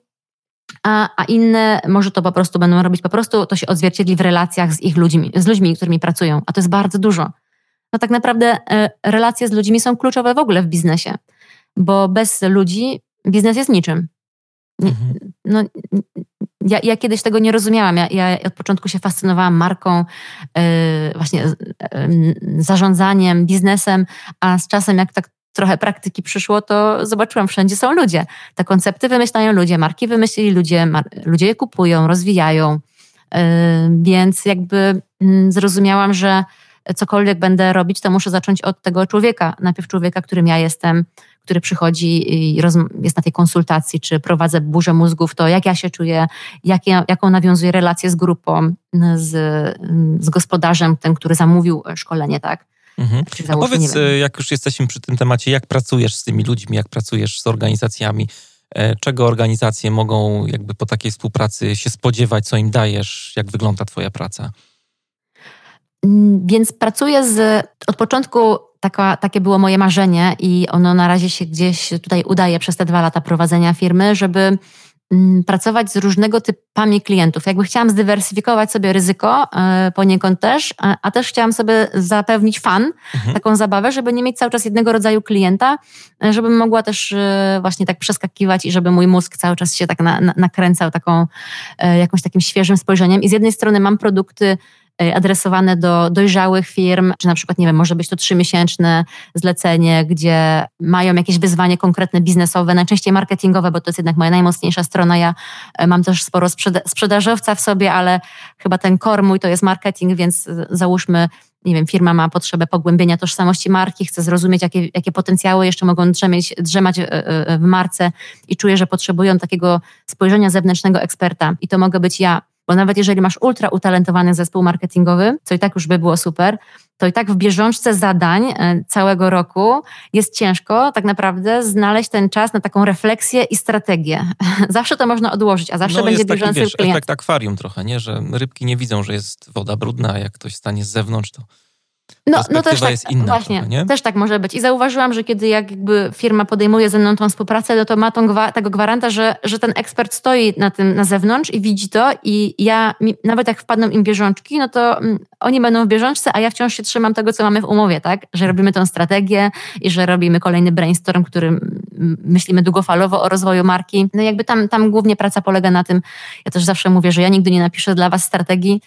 a, a inne może to po prostu będą robić, po prostu to się odzwierciedli w relacjach z ich ludźmi, z ludźmi, którymi pracują, a to jest bardzo dużo. No tak naprawdę e, relacje z ludźmi są kluczowe w ogóle w biznesie, bo bez ludzi biznes jest niczym. Mhm. No, ja, ja, kiedyś tego nie rozumiałam. Ja, ja, od początku się fascynowałam marką, yy, właśnie yy, zarządzaniem, biznesem, a z czasem, jak tak trochę praktyki przyszło, to zobaczyłam, wszędzie są ludzie. Te koncepty wymyślają ludzie, marki wymyślili ludzie, mar ludzie je kupują, rozwijają. Yy, więc jakby mm, zrozumiałam, że cokolwiek będę robić, to muszę zacząć od tego człowieka. Najpierw człowieka, którym ja jestem, który przychodzi i jest na tej konsultacji, czy prowadzę burzę mózgów, to jak ja się czuję, jak ja, jaką nawiązuję relację z grupą, z, z gospodarzem, ten, który zamówił szkolenie, tak? Mhm. Powiedz, jak już jesteśmy przy tym temacie, jak pracujesz z tymi ludźmi, jak pracujesz z organizacjami, e, czego organizacje mogą jakby po takiej współpracy się spodziewać, co im dajesz, jak wygląda twoja praca? Mm, więc pracuję z, od początku taka, takie było moje marzenie i ono na razie się gdzieś tutaj udaje przez te dwa lata prowadzenia firmy, żeby mm, pracować z różnego typami klientów. Jakby chciałam zdywersyfikować sobie ryzyko yy, poniekąd też, a, też chciałam sobie zapewnić fan, mhm. taką zabawę, żeby nie mieć cały czas jednego rodzaju klienta, yy, żebym mogła też yy, właśnie tak przeskakiwać i żeby mój mózg cały czas się tak na, na, nakręcał taką, jakąś takim świeżym spojrzeniem. I z jednej strony mam produkty E, adresowane do dojrzałych firm, czy na przykład, nie wiem, może być to trzymiesięczne zlecenie, gdzie mają jakieś wyzwanie konkretne biznesowe, najczęściej marketingowe, bo to jest jednak moja najmocniejsza strona. Ja e, mam też sporo sprzeda sprzedażowca w sobie, ale chyba ten core mój to jest marketing, więc załóżmy, nie wiem, firma ma potrzebę pogłębienia tożsamości marki, chce zrozumieć, jakie, jakie potencjały jeszcze mogą drzemieć, drzemać e, w marce i czuje, że potrzebują takiego spojrzenia zewnętrznego eksperta. I to mogę być ja bo nawet jeżeli masz ultra utalentowany zespół marketingowy, co i tak już by było super, to i tak w bieżączce zadań e, całego roku jest ciężko tak naprawdę znaleźć ten czas na taką refleksję i strategię. Zawsze to można odłożyć, a zawsze no, będzie bieżący taki, wiesz, klient. efekt akwarium trochę, nie? że rybki nie widzą, że jest woda brudna, a jak ktoś stanie z zewnątrz, to no, no też tak, jest inna właśnie, trochę, też tak może być. I zauważyłam, że kiedy jakby firma podejmuje ze mną tą współpracę, no to ma tą, tego gwaranta, że, że ten ekspert stoi na tym na zewnątrz i widzi to i ja, nawet jak wpadną im bieżączki, no to mm, oni będą w bieżączce, a ja wciąż się trzymam tego, co mamy w umowie, tak? Że robimy tą strategię i że robimy kolejny brainstorm, który myślimy długofalowo o rozwoju marki. No jakby tam, tam głównie praca polega na tym, ja też zawsze mówię, że ja nigdy nie napiszę dla was strategii,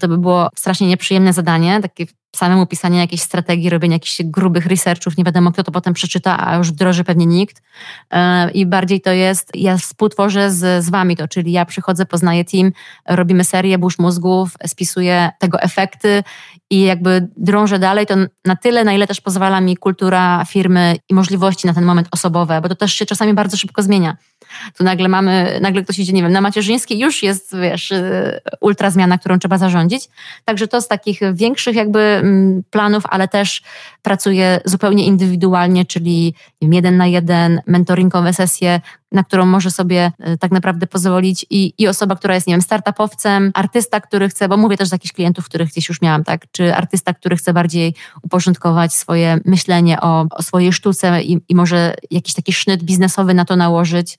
to by było strasznie nieprzyjemne zadanie, takie samemu pisanie jakiejś strategii, robienie jakichś grubych researchów, nie wiadomo kto to potem przeczyta, a już wdroży pewnie nikt. E, I bardziej to jest, ja współtworzę z, z wami to, czyli ja przychodzę, poznaję team, robimy serię burz mózgów, spisuję tego efekty i jakby drążę dalej, to na tyle, na ile też pozwala mi kultura firmy i możliwości na ten moment osobowe, bo to też się czasami bardzo szybko zmienia. Tu nagle mamy, nagle ktoś idzie, nie wiem, na macierzyńskiej już jest, wiesz, y, ultra zmiana, którą trzeba zarządzić. Także to z takich większych jakby mm, planów, ale też pracuję zupełnie indywidualnie, czyli jeden na jeden, mentoringowe sesje, na którą może sobie y, tak naprawdę pozwolić i, i osoba, która jest, nie wiem, startupowcem, artysta, który chce, bo mówię też z jakichś klientów, których gdzieś już miałam, tak, czy artysta, który chce bardziej uporządkować swoje myślenie o, o swojej sztuce i, i może jakiś taki sznyt biznesowy na to nałożyć.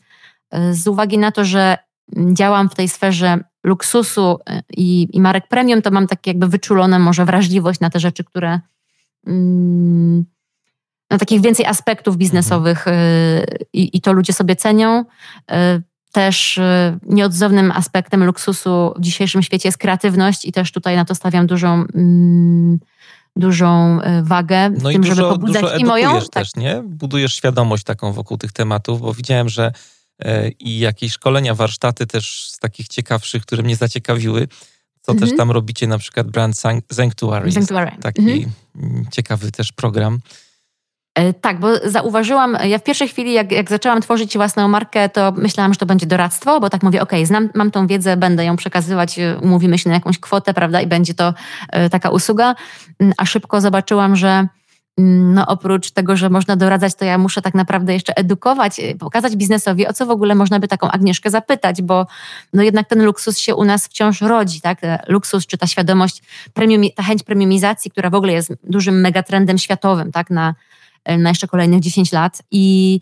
Z uwagi na to, że działam w tej sferze luksusu y, i, i marek premium, to mam takie jakby wyczulone może wrażliwość na te rzeczy, które mm, na takich więcej aspektów biznesowych mhm. i, i to ludzie sobie cenią. Też nieodzownym aspektem luksusu w dzisiejszym świecie jest kreatywność i też tutaj na to stawiam dużą mm, dużą wagę no w tym, dużo, żeby pobudzać dużo i moją. Tak. też, nie? Budujesz świadomość taką wokół tych tematów, bo widziałem, że e, i jakieś szkolenia, warsztaty też z takich ciekawszych, które mnie zaciekawiły, co też mhm. tam robicie, na przykład Brand Sanctuary. Sanctuary. Taki mhm. ciekawy też program. E, tak, bo zauważyłam, ja w pierwszej chwili, jak, jak zaczęłam tworzyć własną markę, to myślałam, że to będzie doradztwo, bo tak mówię, ok, znam, mam tą wiedzę, będę ją przekazywać, e, umówimy się na jakąś kwotę, prawda, i będzie to e, taka usługa, mm, a szybko zobaczyłam, że no oprócz tego, że można doradzać, to ja muszę tak naprawdę jeszcze edukować, pokazać biznesowi, o co w ogóle można by taką Agnieszkę zapytać, bo no jednak ten luksus się u nas wciąż rodzi, tak? Luksus czy ta świadomość, premium, ta chęć premiumizacji, która w ogóle jest dużym megatrendem światowym, tak? Na, E, na jeszcze kolejnych 10 lat. I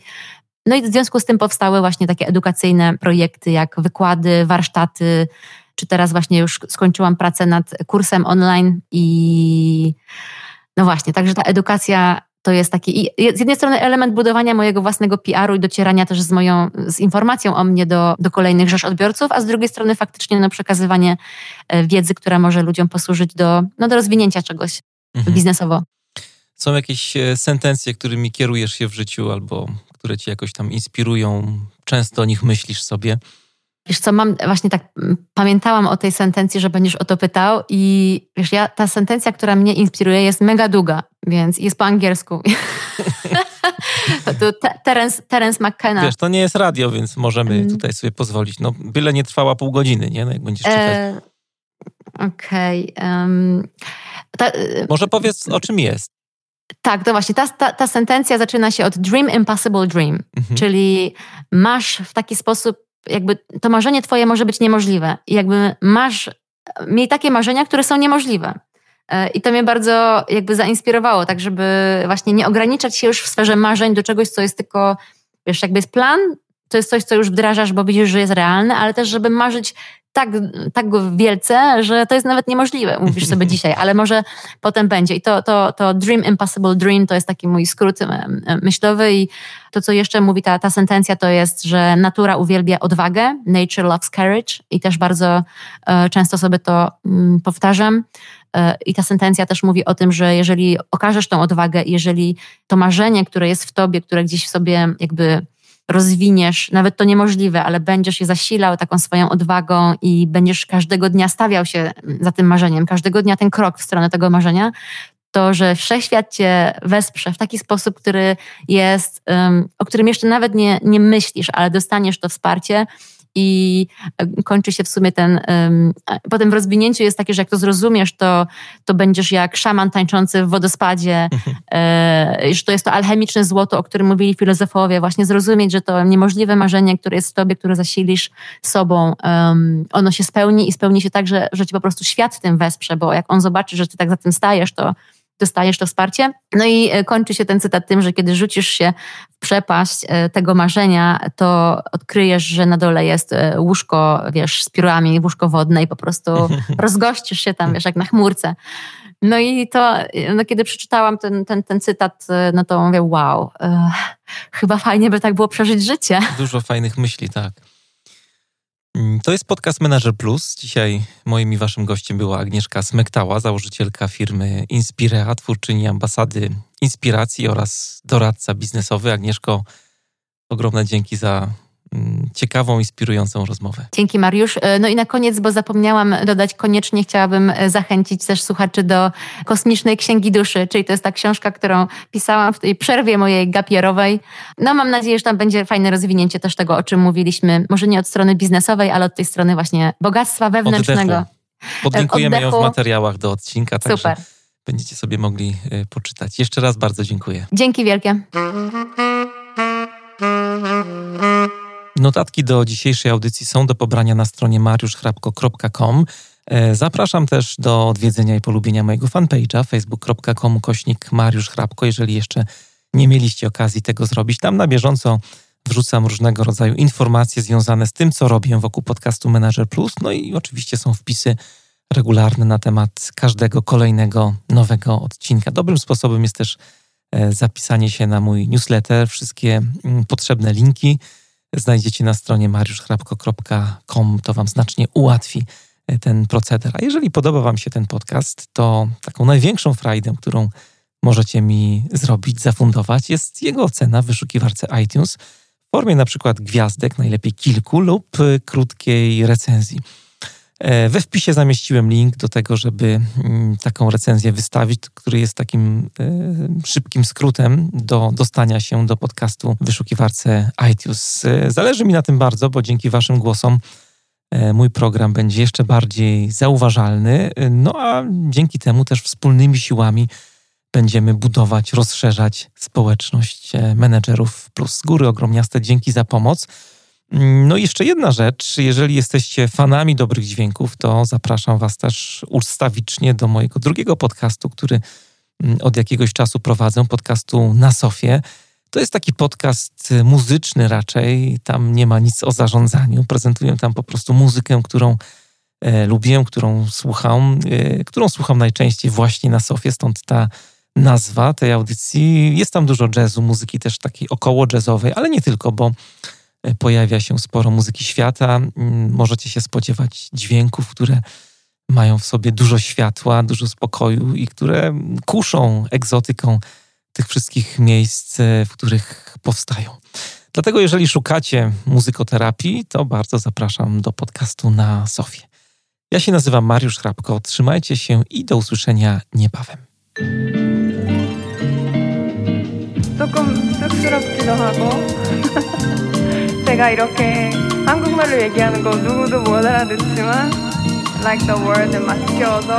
no i w związku z tym powstały właśnie takie edukacyjne projekty, jak wykłady, warsztaty, czy teraz właśnie już skończyłam pracę nad kursem online i no właśnie, także ta edukacja to jest taki z jednej strony element budowania mojego własnego PR-u i docierania też z moją, z informacją o mnie do, do kolejnych rzesz odbiorców, a z drugiej strony faktycznie no, przekazywanie e, wiedzy, która może ludziom posłużyć do, no, do rozwinięcia czegoś mhm. biznesowo. Są jakieś e, sentencje, którymi kierujesz się w życiu albo które cię jakoś tam inspirują? Często o nich myślisz sobie? Wiesz co, mam właśnie tak, pamiętałam o tej sentencji, że będziesz o to pytał i wiesz, ja, ta sentencja, która mnie inspiruje jest mega długa, więc jest po angielsku. to Terence, Terence McKenna. Wiesz, to nie jest radio, więc możemy mm. tutaj sobie pozwolić. No, byle nie trwała pół godziny, nie? No, jak będziesz czytać. E, Okej. Okay. Um, Może powiedz, o czym jest. Tak, to właśnie. Ta, ta, ta sentencja zaczyna się od dream impossible dream, mhm. czyli masz w taki sposób, jakby to marzenie twoje może być niemożliwe. I jakby masz, miej takie marzenia, które są niemożliwe. E, I to mnie bardzo jakby zainspirowało, tak żeby właśnie nie ograniczać się już w sferze marzeń do czegoś, co jest tylko, wiesz, jakby jest plan, to jest coś, co już wdrażasz, bo widzisz, że jest realne, ale też, żeby marzyć tak, tak wielce, że to jest nawet niemożliwe, mówisz sobie dzisiaj, ale może potem będzie. I to, to, to Dream Impossible Dream to jest taki mój skrót myślowy i to, co jeszcze mówi ta, ta sentencja, to jest, że natura uwielbia odwagę, nature loves courage i też bardzo e, często sobie to mm, powtarzam. E, I ta sentencja też mówi o tym, że jeżeli okażesz tą odwagę, jeżeli to marzenie, które jest w tobie, które gdzieś w sobie jakby rozwiniesz, nawet to niemożliwe, ale będziesz je zasilał taką swoją odwagą i będziesz każdego dnia stawiał się za tym marzeniem, każdego dnia ten krok w stronę tego marzenia, to, że wszechświat cię wesprze w taki sposób, który jest, um, o którym jeszcze nawet nie, nie myślisz, ale dostaniesz to wsparcie, i e, kończy się w sumie ten. Um, potem w rozwinięciu jest takie, że jak to zrozumiesz, to, to będziesz jak szaman tańczący w wodospadzie, mhm. e, że to jest to alchemiczne złoto, o którym mówili filozofowie. Właśnie zrozumieć, że to niemożliwe marzenie, które jest w tobie, które zasilisz sobą, um, ono się spełni i spełni się tak, że, że ci po prostu świat tym wesprze, bo jak on zobaczy, że ty tak za tym stajesz, to dostajesz to wsparcie. No i e, kończy się ten cytat tym, że kiedy rzucisz się w przepaść e, tego marzenia, to odkryjesz, że na dole jest e, łóżko, wiesz, z piórami, łóżko wodne i po prostu rozgościsz się tam, wiesz, jak na chmurce. No i to, no kiedy przeczytałam ten, ten, ten cytat, no to mówię, wow, chyba fajnie by tak było przeżyć życie. Dużo fajnych myśli, tak. Mm, to jest podcast Manager Plus. Dzisiaj moim i waszym gościem była Agnieszka Smektała, założycielka firmy Inspirea, twórczyni ambasady inspiracji oraz doradca biznesowy. Agnieszko, ogromne dzięki za ciekawą, inspirującą rozmowę. Dzięki Mariusz. E, no i na koniec, bo zapomniałam dodać, koniecznie chciałabym e, zachęcić też słuchaczy do Kosmicznej Księgi Duszy, czyli to jest ta książka, którą pisałam w tej przerwie mojej gapierowej. No mam nadzieję, że tam będzie fajne rozwinięcie też tego, o czym mówiliśmy, może nie od strony biznesowej, ale od tej strony właśnie bogactwa wewnętrznego. Oddechu. Podlinkujemy Oddechu. ją w materiałach do odcinka, także Super. będziecie sobie mogli e, poczytać. Jeszcze raz bardzo dziękuję. Dzięki wielkie. Notatki do dzisiejszej audycji są do pobrania na stronie mariuszchrapko.com. E, zapraszam też do odwiedzenia i polubienia mojego fanpage'a facebook.com kośnik Mariusz jeżeli jeszcze nie mieliście okazji tego zrobić. Tam na bieżąco wrzucam różnego rodzaju informacje związane z tym, co robię wokół podcastu Manager Plus. No i oczywiście są wpisy regularne na temat każdego kolejnego nowego odcinka. Dobrym sposobem jest też e, zapisanie się na mój newsletter. Wszystkie mm, potrzebne linki znajdziecie na stronie mariuszchrapko.com. To Wam znacznie ułatwi e, ten proceder. A jeżeli podoba Wam się ten podcast, to taką największą frajdę, którą możecie mi zrobić, zafundować, jest jego ocena w wyszukiwarce iTunes w formie na przykład gwiazdek, najlepiej kilku, lub e, krótkiej recenzji. E, we wpisie zamieściłem link do tego, żeby mm, taką recenzję wystawić, który jest takim e, szybkim skrótem do dostania się do podcastu w wyszukiwarce iTunes. E, zależy mi na tym bardzo, bo dzięki Waszym głosom mój program będzie jeszcze bardziej zauważalny, no a dzięki temu też wspólnymi siłami będziemy budować, rozszerzać społeczność menedżerów plus. Góry ogromniaste dzięki za pomoc. No i jeszcze jedna rzecz, jeżeli jesteście fanami dobrych dźwięków, to zapraszam Was też ustawicznie do mojego drugiego podcastu, który mm, od jakiegoś czasu prowadzę, podcastu Na Sofie. To jest taki podcast muzyczny raczej, tam nie ma nic o zarządzaniu. Prezentuję tam po prostu muzykę, którą e, lubię, którą słucham, e, którą słucham najczęściej właśnie na Sofie, stąd ta nazwa tej audycji. Jest tam dużo jazzu, muzyki też takiej około jazzowej, ale nie tylko, bo E, pojawia się sporo muzyki świata. Mm, możecie się spodziewać dźwięków, które mają w sobie dużo światła, dużo spokoju i które kuszą egzotyką tych wszystkich miejsc, e, w których powstają. Dlatego, jeżeli szukacie muzykoterapii, to bardzo zapraszam do podcastu na Sofię. Ja się nazywam Mariusz Hrabko. Trzymajcie się i do usłyszenia niebawem. Dokąd, do którego 제가 이렇게 한국말로 얘기하는 거 누구도 못 알아듣지만 like the word 막 키워서